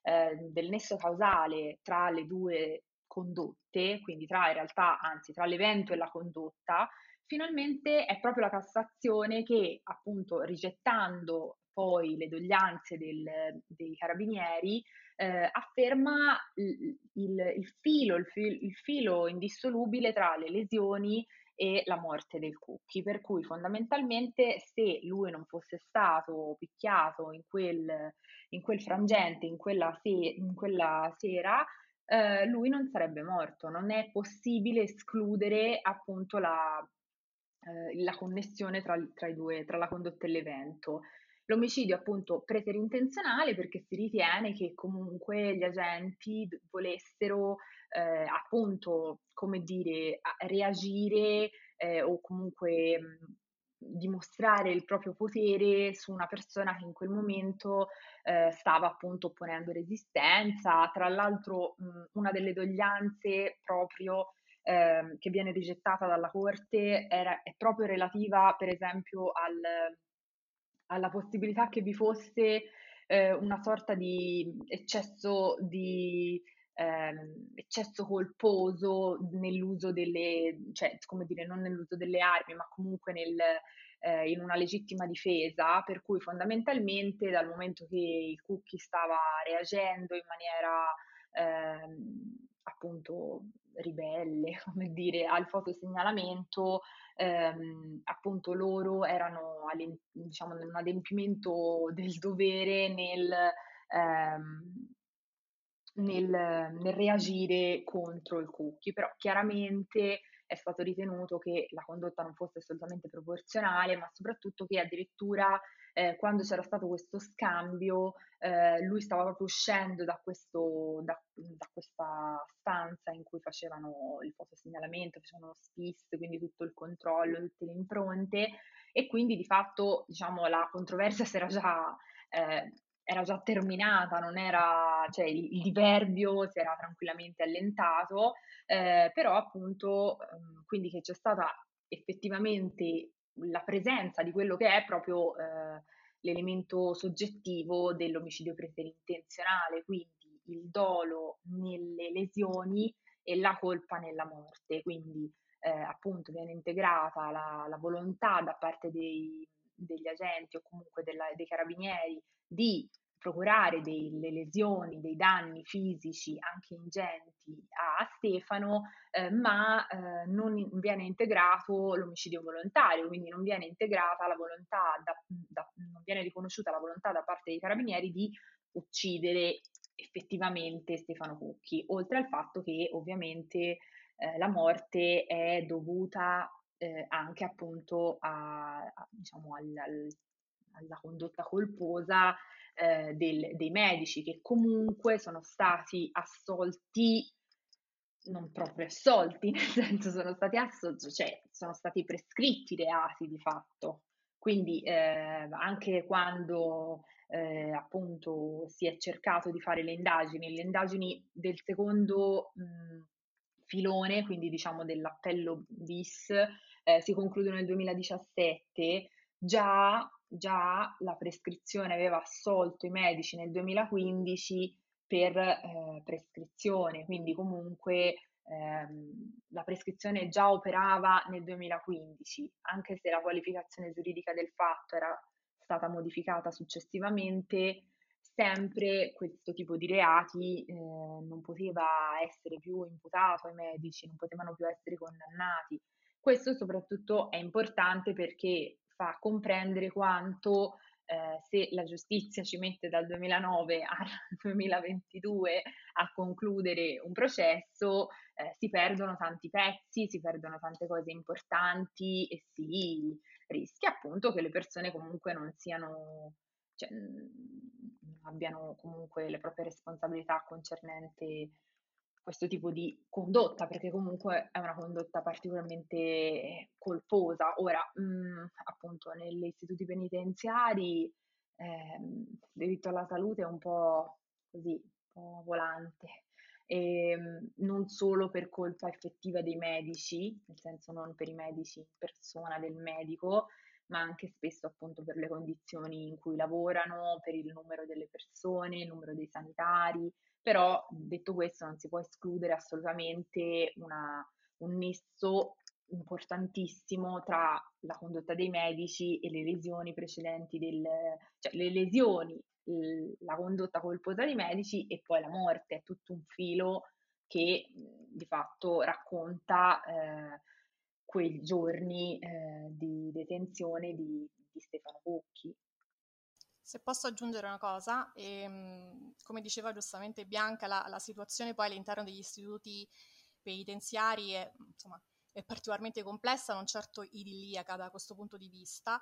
eh, del nesso causale tra le due condotte, quindi tra in realtà, anzi tra l'evento e la condotta, finalmente è proprio la Cassazione che appunto rigettando poi le doglianze del, dei carabinieri eh, afferma il, il, il, filo, il, il filo indissolubile tra le lesioni e la morte del Cucchi, per cui fondamentalmente se lui non fosse stato picchiato in quel, in quel frangente, in quella, se, in quella sera, eh, lui non sarebbe morto. Non è possibile escludere appunto la, eh, la connessione tra, tra, i due, tra la condotta e l'evento. L'omicidio appunto preterintenzionale perché si ritiene che comunque gli agenti volessero eh, appunto, come dire, reagire eh, o comunque dimostrare il proprio potere su una persona che in quel momento eh, stava appunto opponendo resistenza. Tra l'altro mh, una delle doglianze proprio eh, che viene rigettata dalla Corte era, è proprio relativa per esempio al, alla possibilità che vi fosse eh, una sorta di eccesso di ehm, eccesso colposo nell'uso delle, cioè come dire, non nell'uso delle armi, ma comunque nel, eh, in una legittima difesa, per cui fondamentalmente dal momento che il Cookie stava reagendo in maniera ehm, appunto ribelle, [laughs] come dire, al fotosegnalamento, ehm, appunto loro erano diciamo, in un adempimento del dovere nel, ehm, nel, nel reagire contro il cookie, però chiaramente è stato ritenuto che la condotta non fosse assolutamente proporzionale, ma soprattutto che addirittura eh, quando c'era stato questo scambio, eh, lui stava proprio uscendo da, questo, da, da, questa stanza in cui facevano il fotosegnalamento, facevano SPIS, quindi tutto il controllo, tutte le impronte, e quindi di fatto diciamo, la controversia si era già eh, era già terminata, non era, cioè il, il diverbio si era tranquillamente allentato, eh, però appunto ehm, quindi che c'è stata effettivamente la presenza di quello che è proprio eh, l'elemento soggettivo dell'omicidio preterintenzionale, quindi il dolo nelle lesioni e la colpa nella morte, quindi eh, appunto viene integrata la, la, volontà da parte dei, degli agenti o comunque della, dei carabinieri di procurare delle lesioni, dei danni fisici anche ingenti a Stefano, eh, ma eh, non viene integrato l'omicidio volontario, quindi non viene integrata la volontà, da, da, non viene riconosciuta la volontà da parte dei carabinieri di uccidere effettivamente Stefano Cucchi, oltre al fatto che ovviamente eh, la morte è dovuta eh, anche appunto a, a, diciamo, al, al, alla condotta colposa eh, del, dei medici che comunque sono stati assolti, non proprio assolti, [laughs] nel senso sono stati assolti, cioè sono stati prescritti reati di fatto. Quindi eh, anche quando eh, appunto si è cercato di fare le indagini, le indagini del secondo mh, filone, quindi diciamo dell'appello bis, eh, si concludono nel 2017, già già la prescrizione aveva assolto i medici nel 2015 per eh, prescrizione, quindi comunque ehm, la prescrizione già operava nel 2015, anche se la qualificazione giuridica del fatto era stata modificata successivamente, sempre questo tipo di reati eh, non poteva essere più imputato ai medici, non potevano più essere condannati. Questo soprattutto è importante perché fa comprendere quanto eh, se la giustizia ci mette dal 2009 [laughs] al 2022 a concludere un processo, eh, si perdono tanti pezzi, si perdono tante cose importanti e si rischia appunto che le persone comunque non siano, cioè, abbiano comunque le proprie responsabilità concernenti questo tipo di condotta, perché comunque è una condotta particolarmente colposa. Ora, mh, mm, appunto, negli istituti penitenziari eh, il diritto alla salute è un po' così, un po' volante e ehm, non solo per colpa effettiva dei medici, nel senso non per i medici in persona del medico, ma anche spesso appunto per le condizioni in cui lavorano, per il numero delle persone, il numero dei sanitari, però detto questo non si può escludere assolutamente una, un nesso importantissimo tra la condotta dei medici e le lesioni precedenti del, cioè le lesioni, la condotta colposa dei medici e poi la morte, è tutto un filo che di fatto racconta eh, quei giorni eh, di detenzione di, di Stefano Cucchi. Se posso aggiungere una cosa, ehm, come diceva giustamente Bianca, la, la, situazione poi all'interno degli istituti penitenziari è, insomma, è particolarmente complessa, non certo idilliaca da questo punto di vista.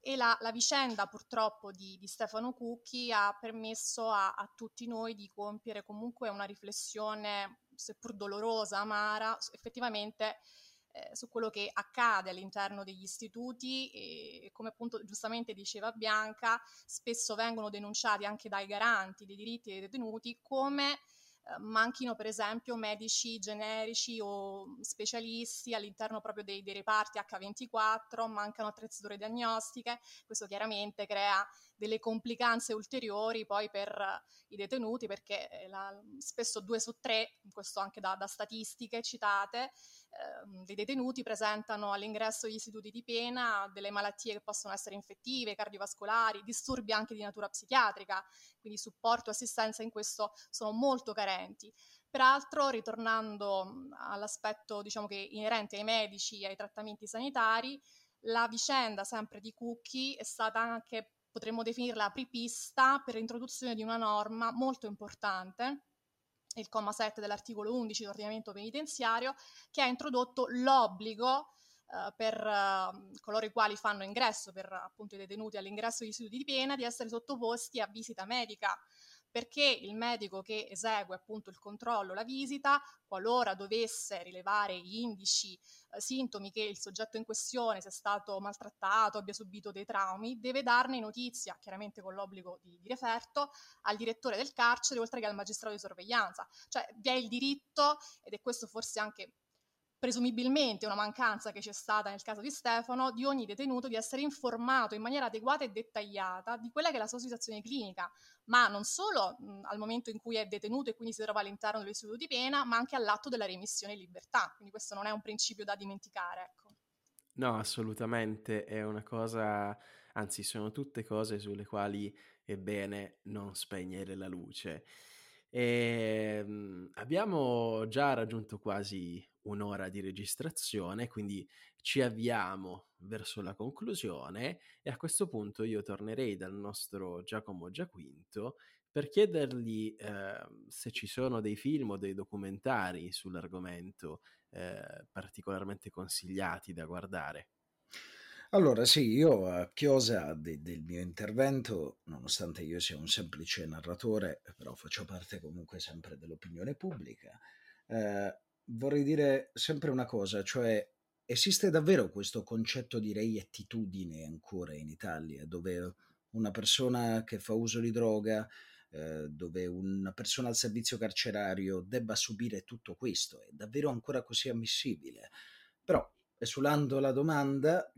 E la, la vicenda purtroppo di, di, Stefano Cucchi ha permesso a, a, tutti noi di compiere comunque una riflessione, seppur dolorosa, amara, effettivamente eh, su quello che accade all'interno degli istituti e come appunto giustamente diceva Bianca, spesso vengono denunciati anche dai garanti dei diritti dei detenuti come eh, manchino per esempio medici generici o specialisti all'interno proprio dei, dei reparti H24, mancano attrezzature diagnostiche, questo chiaramente crea delle complicanze ulteriori poi per i detenuti perché eh, la, spesso due su tre, questo anche da, da statistiche citate, eh, dei detenuti presentano all'ingresso degli istituti di pena delle malattie che possono essere infettive, cardiovascolari, disturbi anche di natura psichiatrica, quindi supporto e assistenza in questo sono molto carenti. Peraltro, ritornando all'aspetto diciamo che inerente ai medici e ai trattamenti sanitari, la vicenda sempre di Cucchi è stata anche potremmo definirla apripista per l'introduzione di una norma molto importante, il comma 7 dell'articolo 11 dell'ordinamento penitenziario, che ha introdotto l'obbligo Uh, per uh, coloro i quali fanno ingresso, per appunto i detenuti all'ingresso degli istituti di pena, di essere sottoposti a visita medica perché il medico che esegue appunto il controllo, la visita, qualora dovesse rilevare indici, eh, sintomi che il soggetto in questione sia stato maltrattato, abbia subito dei traumi, deve darne notizia, chiaramente con l'obbligo di, di referto, al direttore del carcere oltre che al magistrato di sorveglianza. Cioè vi è il diritto, ed è questo forse anche presumibilmente una mancanza che c'è stata nel caso di Stefano, di ogni detenuto di essere informato in maniera adeguata e dettagliata di quella che è la sua situazione clinica, ma non solo mh, al momento in cui è detenuto e quindi si trova all'interno dell'istituto di pena, ma anche all'atto della remissione in libertà. Quindi questo non è un principio da dimenticare. Ecco. No, assolutamente, è una cosa, anzi sono tutte cose sulle quali è bene non spegnere la luce. E, ehm, abbiamo già raggiunto quasi un'ora di registrazione, quindi ci avviamo verso la conclusione e a questo punto io tornerei dal nostro Giacomo Giaquinto per chiedergli eh, se ci sono dei film o dei documentari sull'argomento eh, particolarmente consigliati da guardare. Allora sì, io a chiosa de- del mio intervento, nonostante io sia un semplice narratore, però faccio parte comunque sempre dell'opinione pubblica, eh, vorrei dire sempre una cosa, cioè esiste davvero questo concetto di reiettitudine ancora in Italia, dove una persona che fa uso di droga, eh, dove una persona al servizio carcerario debba subire tutto questo, è davvero ancora così ammissibile? Però, esulando la domanda,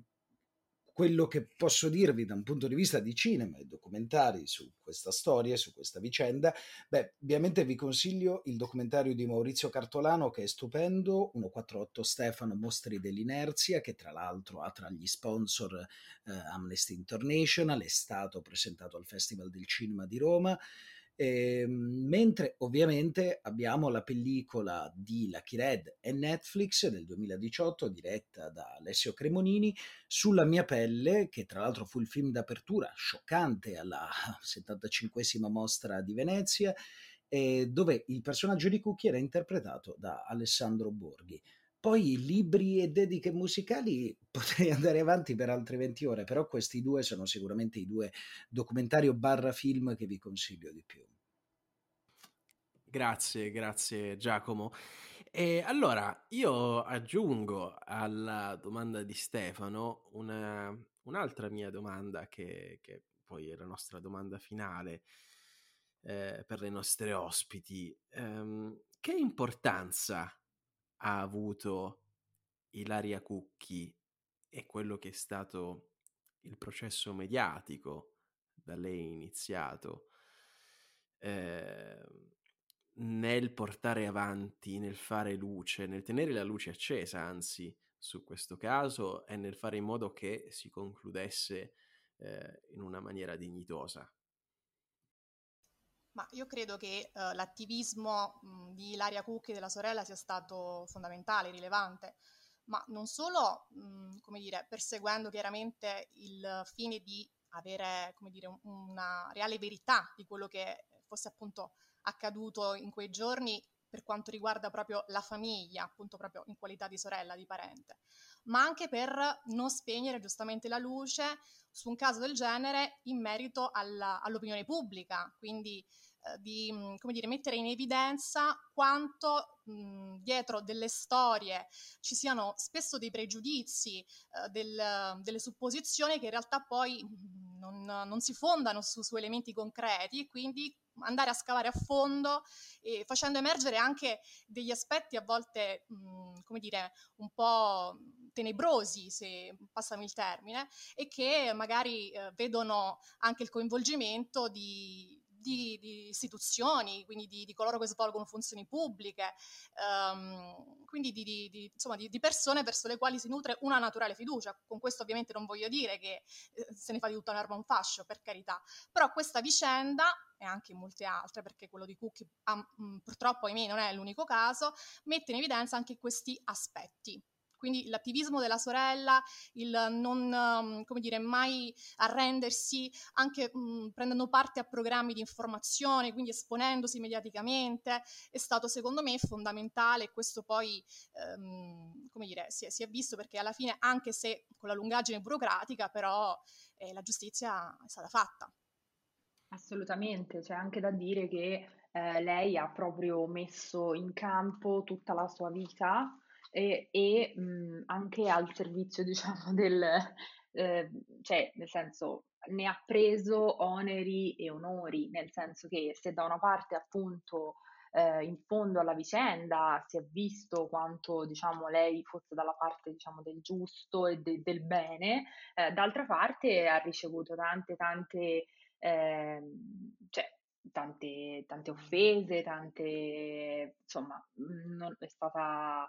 quello che posso dirvi da un punto di vista di cinema e documentari su questa storia, su questa vicenda, beh, ovviamente vi consiglio il documentario di Maurizio Cartolano che è stupendo, 148 Stefano Mostri dell'inerzia, che tra l'altro ha tra gli sponsor eh, Amnesty International, è stato presentato al Festival del Cinema di Roma eh, mentre ovviamente abbiamo la pellicola di Lucky Red e Netflix del 2018 diretta da Alessio Cremonini sulla mia pelle, che tra l'altro fu il film d'apertura scioccante alla [laughs] 75esima mostra di Venezia, eh, dove il personaggio di Cucchi era interpretato da Alessandro Borghi. Poi libri e dediche musicali [laughs] potrei andare avanti per altre 20 ore, però questi due sono sicuramente i due documentari o barra film che vi consiglio di più. Grazie, grazie Giacomo. E allora io aggiungo alla domanda di Stefano una, un'altra mia domanda che, che, poi è la nostra domanda finale eh, per le nostre ospiti. Um, che importanza ha avuto Ilaria Cucchi e quello che è stato il processo mediatico da lei iniziato eh, nel portare avanti, nel fare luce, nel tenere la luce accesa, anzi, su questo caso e nel fare in modo che si concludesse eh, in una maniera dignitosa. Ma io credo che uh, l'attivismo mh, di Ilaria Cucchi e della sorella sia stato fondamentale, rilevante, ma non solo, mh, come dire, perseguendo chiaramente il fine di avere, come dire, una reale verità di quello che fosse appunto accaduto in quei giorni per quanto riguarda proprio la famiglia, appunto proprio in qualità di sorella, di parente, ma anche per non spegnere giustamente la luce su un caso del genere in merito alla, all'opinione pubblica, quindi eh, di come dire, mettere in evidenza quanto mh, dietro delle storie ci siano spesso dei pregiudizi, eh, del, delle supposizioni che in realtà poi non, non si fondano su, su elementi concreti e quindi andare a scavare a fondo e facendo emergere anche degli aspetti a volte, mh, come dire, un po' tenebrosi, se passami il termine, e che magari eh, vedono anche il coinvolgimento di, di, di istituzioni, quindi di, di, coloro che svolgono funzioni pubbliche, um, quindi di, insomma, di, persone verso le quali si nutre una naturale fiducia. Con questo ovviamente non voglio dire che eh, se ne fa di tutta un'erba un fascio, per carità, però questa vicenda e anche molte altre, perché quello di Cookie um, purtroppo ahimè non è l'unico caso, mette in evidenza anche questi aspetti quindi l'attivismo della sorella, il non, um, come dire, mai arrendersi, anche mh, prendendo parte a programmi di informazione, quindi esponendosi mediaticamente, è stato secondo me fondamentale e questo poi, ehm, come dire, si è, si è, visto perché alla fine, anche se con la lungaggine burocratica, però eh, la giustizia è stata fatta. Assolutamente, c'è anche da dire che eh, lei ha proprio messo in campo tutta la sua vita e, e mh, anche al servizio, diciamo, [laughs] del, eh, cioè, nel senso, ne ha preso oneri e onori, nel senso che se da una parte appunto eh, in fondo alla vicenda si è visto quanto diciamo lei fosse dalla parte diciamo del giusto e de- del bene, eh, d'altra parte ha ricevuto tante tante eh, cioè tante, tante offese, tante insomma non è stata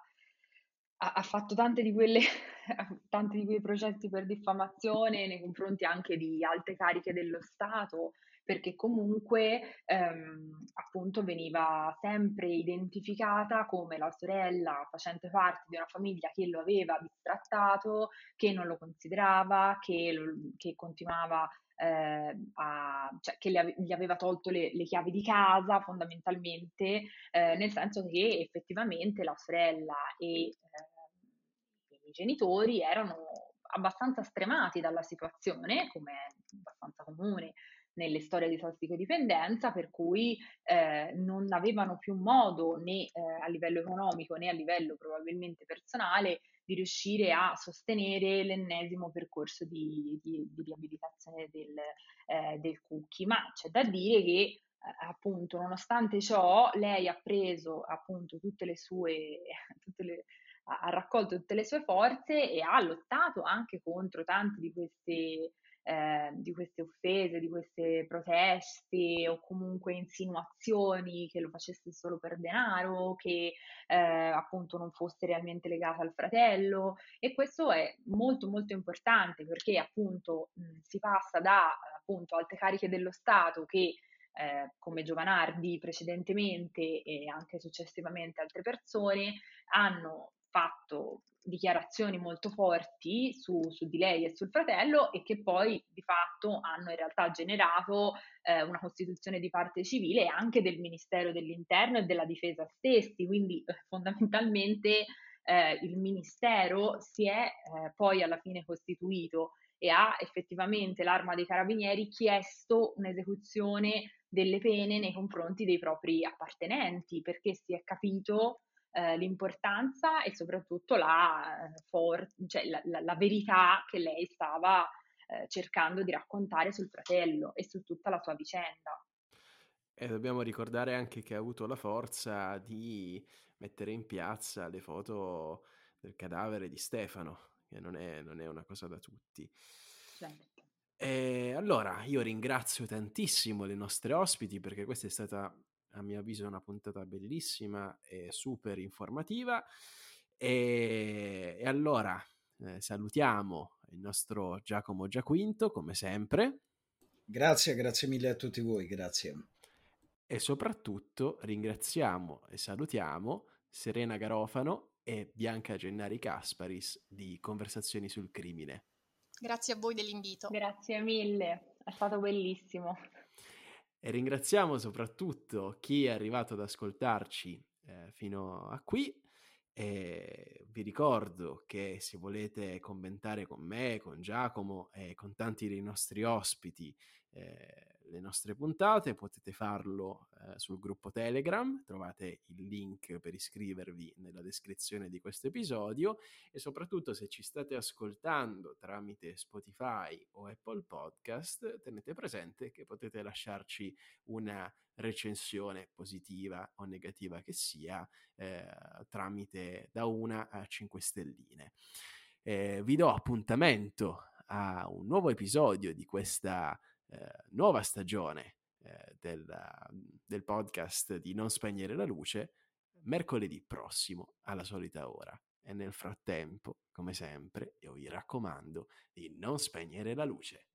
ha, fatto tante di quelle, [laughs] tanti di quei processi per diffamazione nei confronti anche di alte cariche dello Stato, perché comunque ehm, appunto veniva sempre identificata come la sorella facente parte di una famiglia che lo aveva bistrattato, che non lo considerava, che, lo, che continuava eh, a, cioè, che ave- gli aveva tolto le, le, chiavi di casa fondamentalmente, eh, nel senso che effettivamente la sorella e eh, genitori erano abbastanza stremati dalla situazione, come è abbastanza comune nelle storie di tossicodipendenza, per cui eh, non avevano più modo né eh, a livello economico né a livello probabilmente personale di riuscire a sostenere l'ennesimo percorso di, di, di riabilitazione del, eh, del cookie. Ma c'è da dire che eh, appunto nonostante ciò lei ha preso appunto tutte le sue [laughs] tutte le, ha raccolto tutte le sue forze e ha lottato anche contro tante di queste, eh, di queste offese, di queste proteste o comunque insinuazioni che lo facesse solo per denaro, che eh, appunto non fosse realmente legata al fratello. E questo è molto molto importante perché appunto mh, si passa da appunto alte cariche dello Stato che eh, come Giovanardi precedentemente e anche successivamente altre persone hanno fatto dichiarazioni molto forti su, su, di lei e sul fratello e che poi di fatto hanno in realtà generato eh, una costituzione di parte civile anche del Ministero dell'Interno e della Difesa stessi, quindi eh, fondamentalmente eh, il Ministero si è eh, poi alla fine costituito e ha effettivamente l'arma dei carabinieri chiesto un'esecuzione delle pene nei confronti dei propri appartenenti perché si è capito eh, l'importanza e soprattutto la, eh, for- cioè la, la, la, verità che lei stava eh, cercando di raccontare sul fratello e su tutta la sua vicenda. E dobbiamo ricordare anche che ha avuto la forza di mettere in piazza le foto del cadavere di Stefano, che non è, non è una cosa da tutti. Certo. E allora, io ringrazio tantissimo le nostre ospiti perché questa è stata, a mio avviso, una puntata bellissima e super informativa. E, e allora, eh, salutiamo il nostro Giacomo Giaquinto, come sempre. Grazie, grazie mille a tutti voi, grazie. E soprattutto ringraziamo e salutiamo Serena Garofano e Bianca Gennari Casparis di Conversazioni sul Crimine. Grazie a voi dell'invito. Grazie mille, è stato bellissimo. E ringraziamo soprattutto chi è arrivato ad ascoltarci eh, fino a qui. E vi ricordo che se volete commentare con me, con Giacomo e con tanti dei nostri ospiti eh, le nostre puntate, potete farlo eh, sul gruppo Telegram, trovate il link per iscrivervi nella descrizione di questo episodio e soprattutto se ci state ascoltando tramite Spotify o Apple Podcast, tenete presente che potete lasciarci una recensione positiva o negativa che sia eh, tramite da una a 5 stelline. Eh, vi do appuntamento a un nuovo episodio di questa eh, nuova stagione eh, del, del podcast di Non spegnere la luce mercoledì prossimo alla solita ora. E nel frattempo, come sempre, io vi raccomando di non spegnere la luce.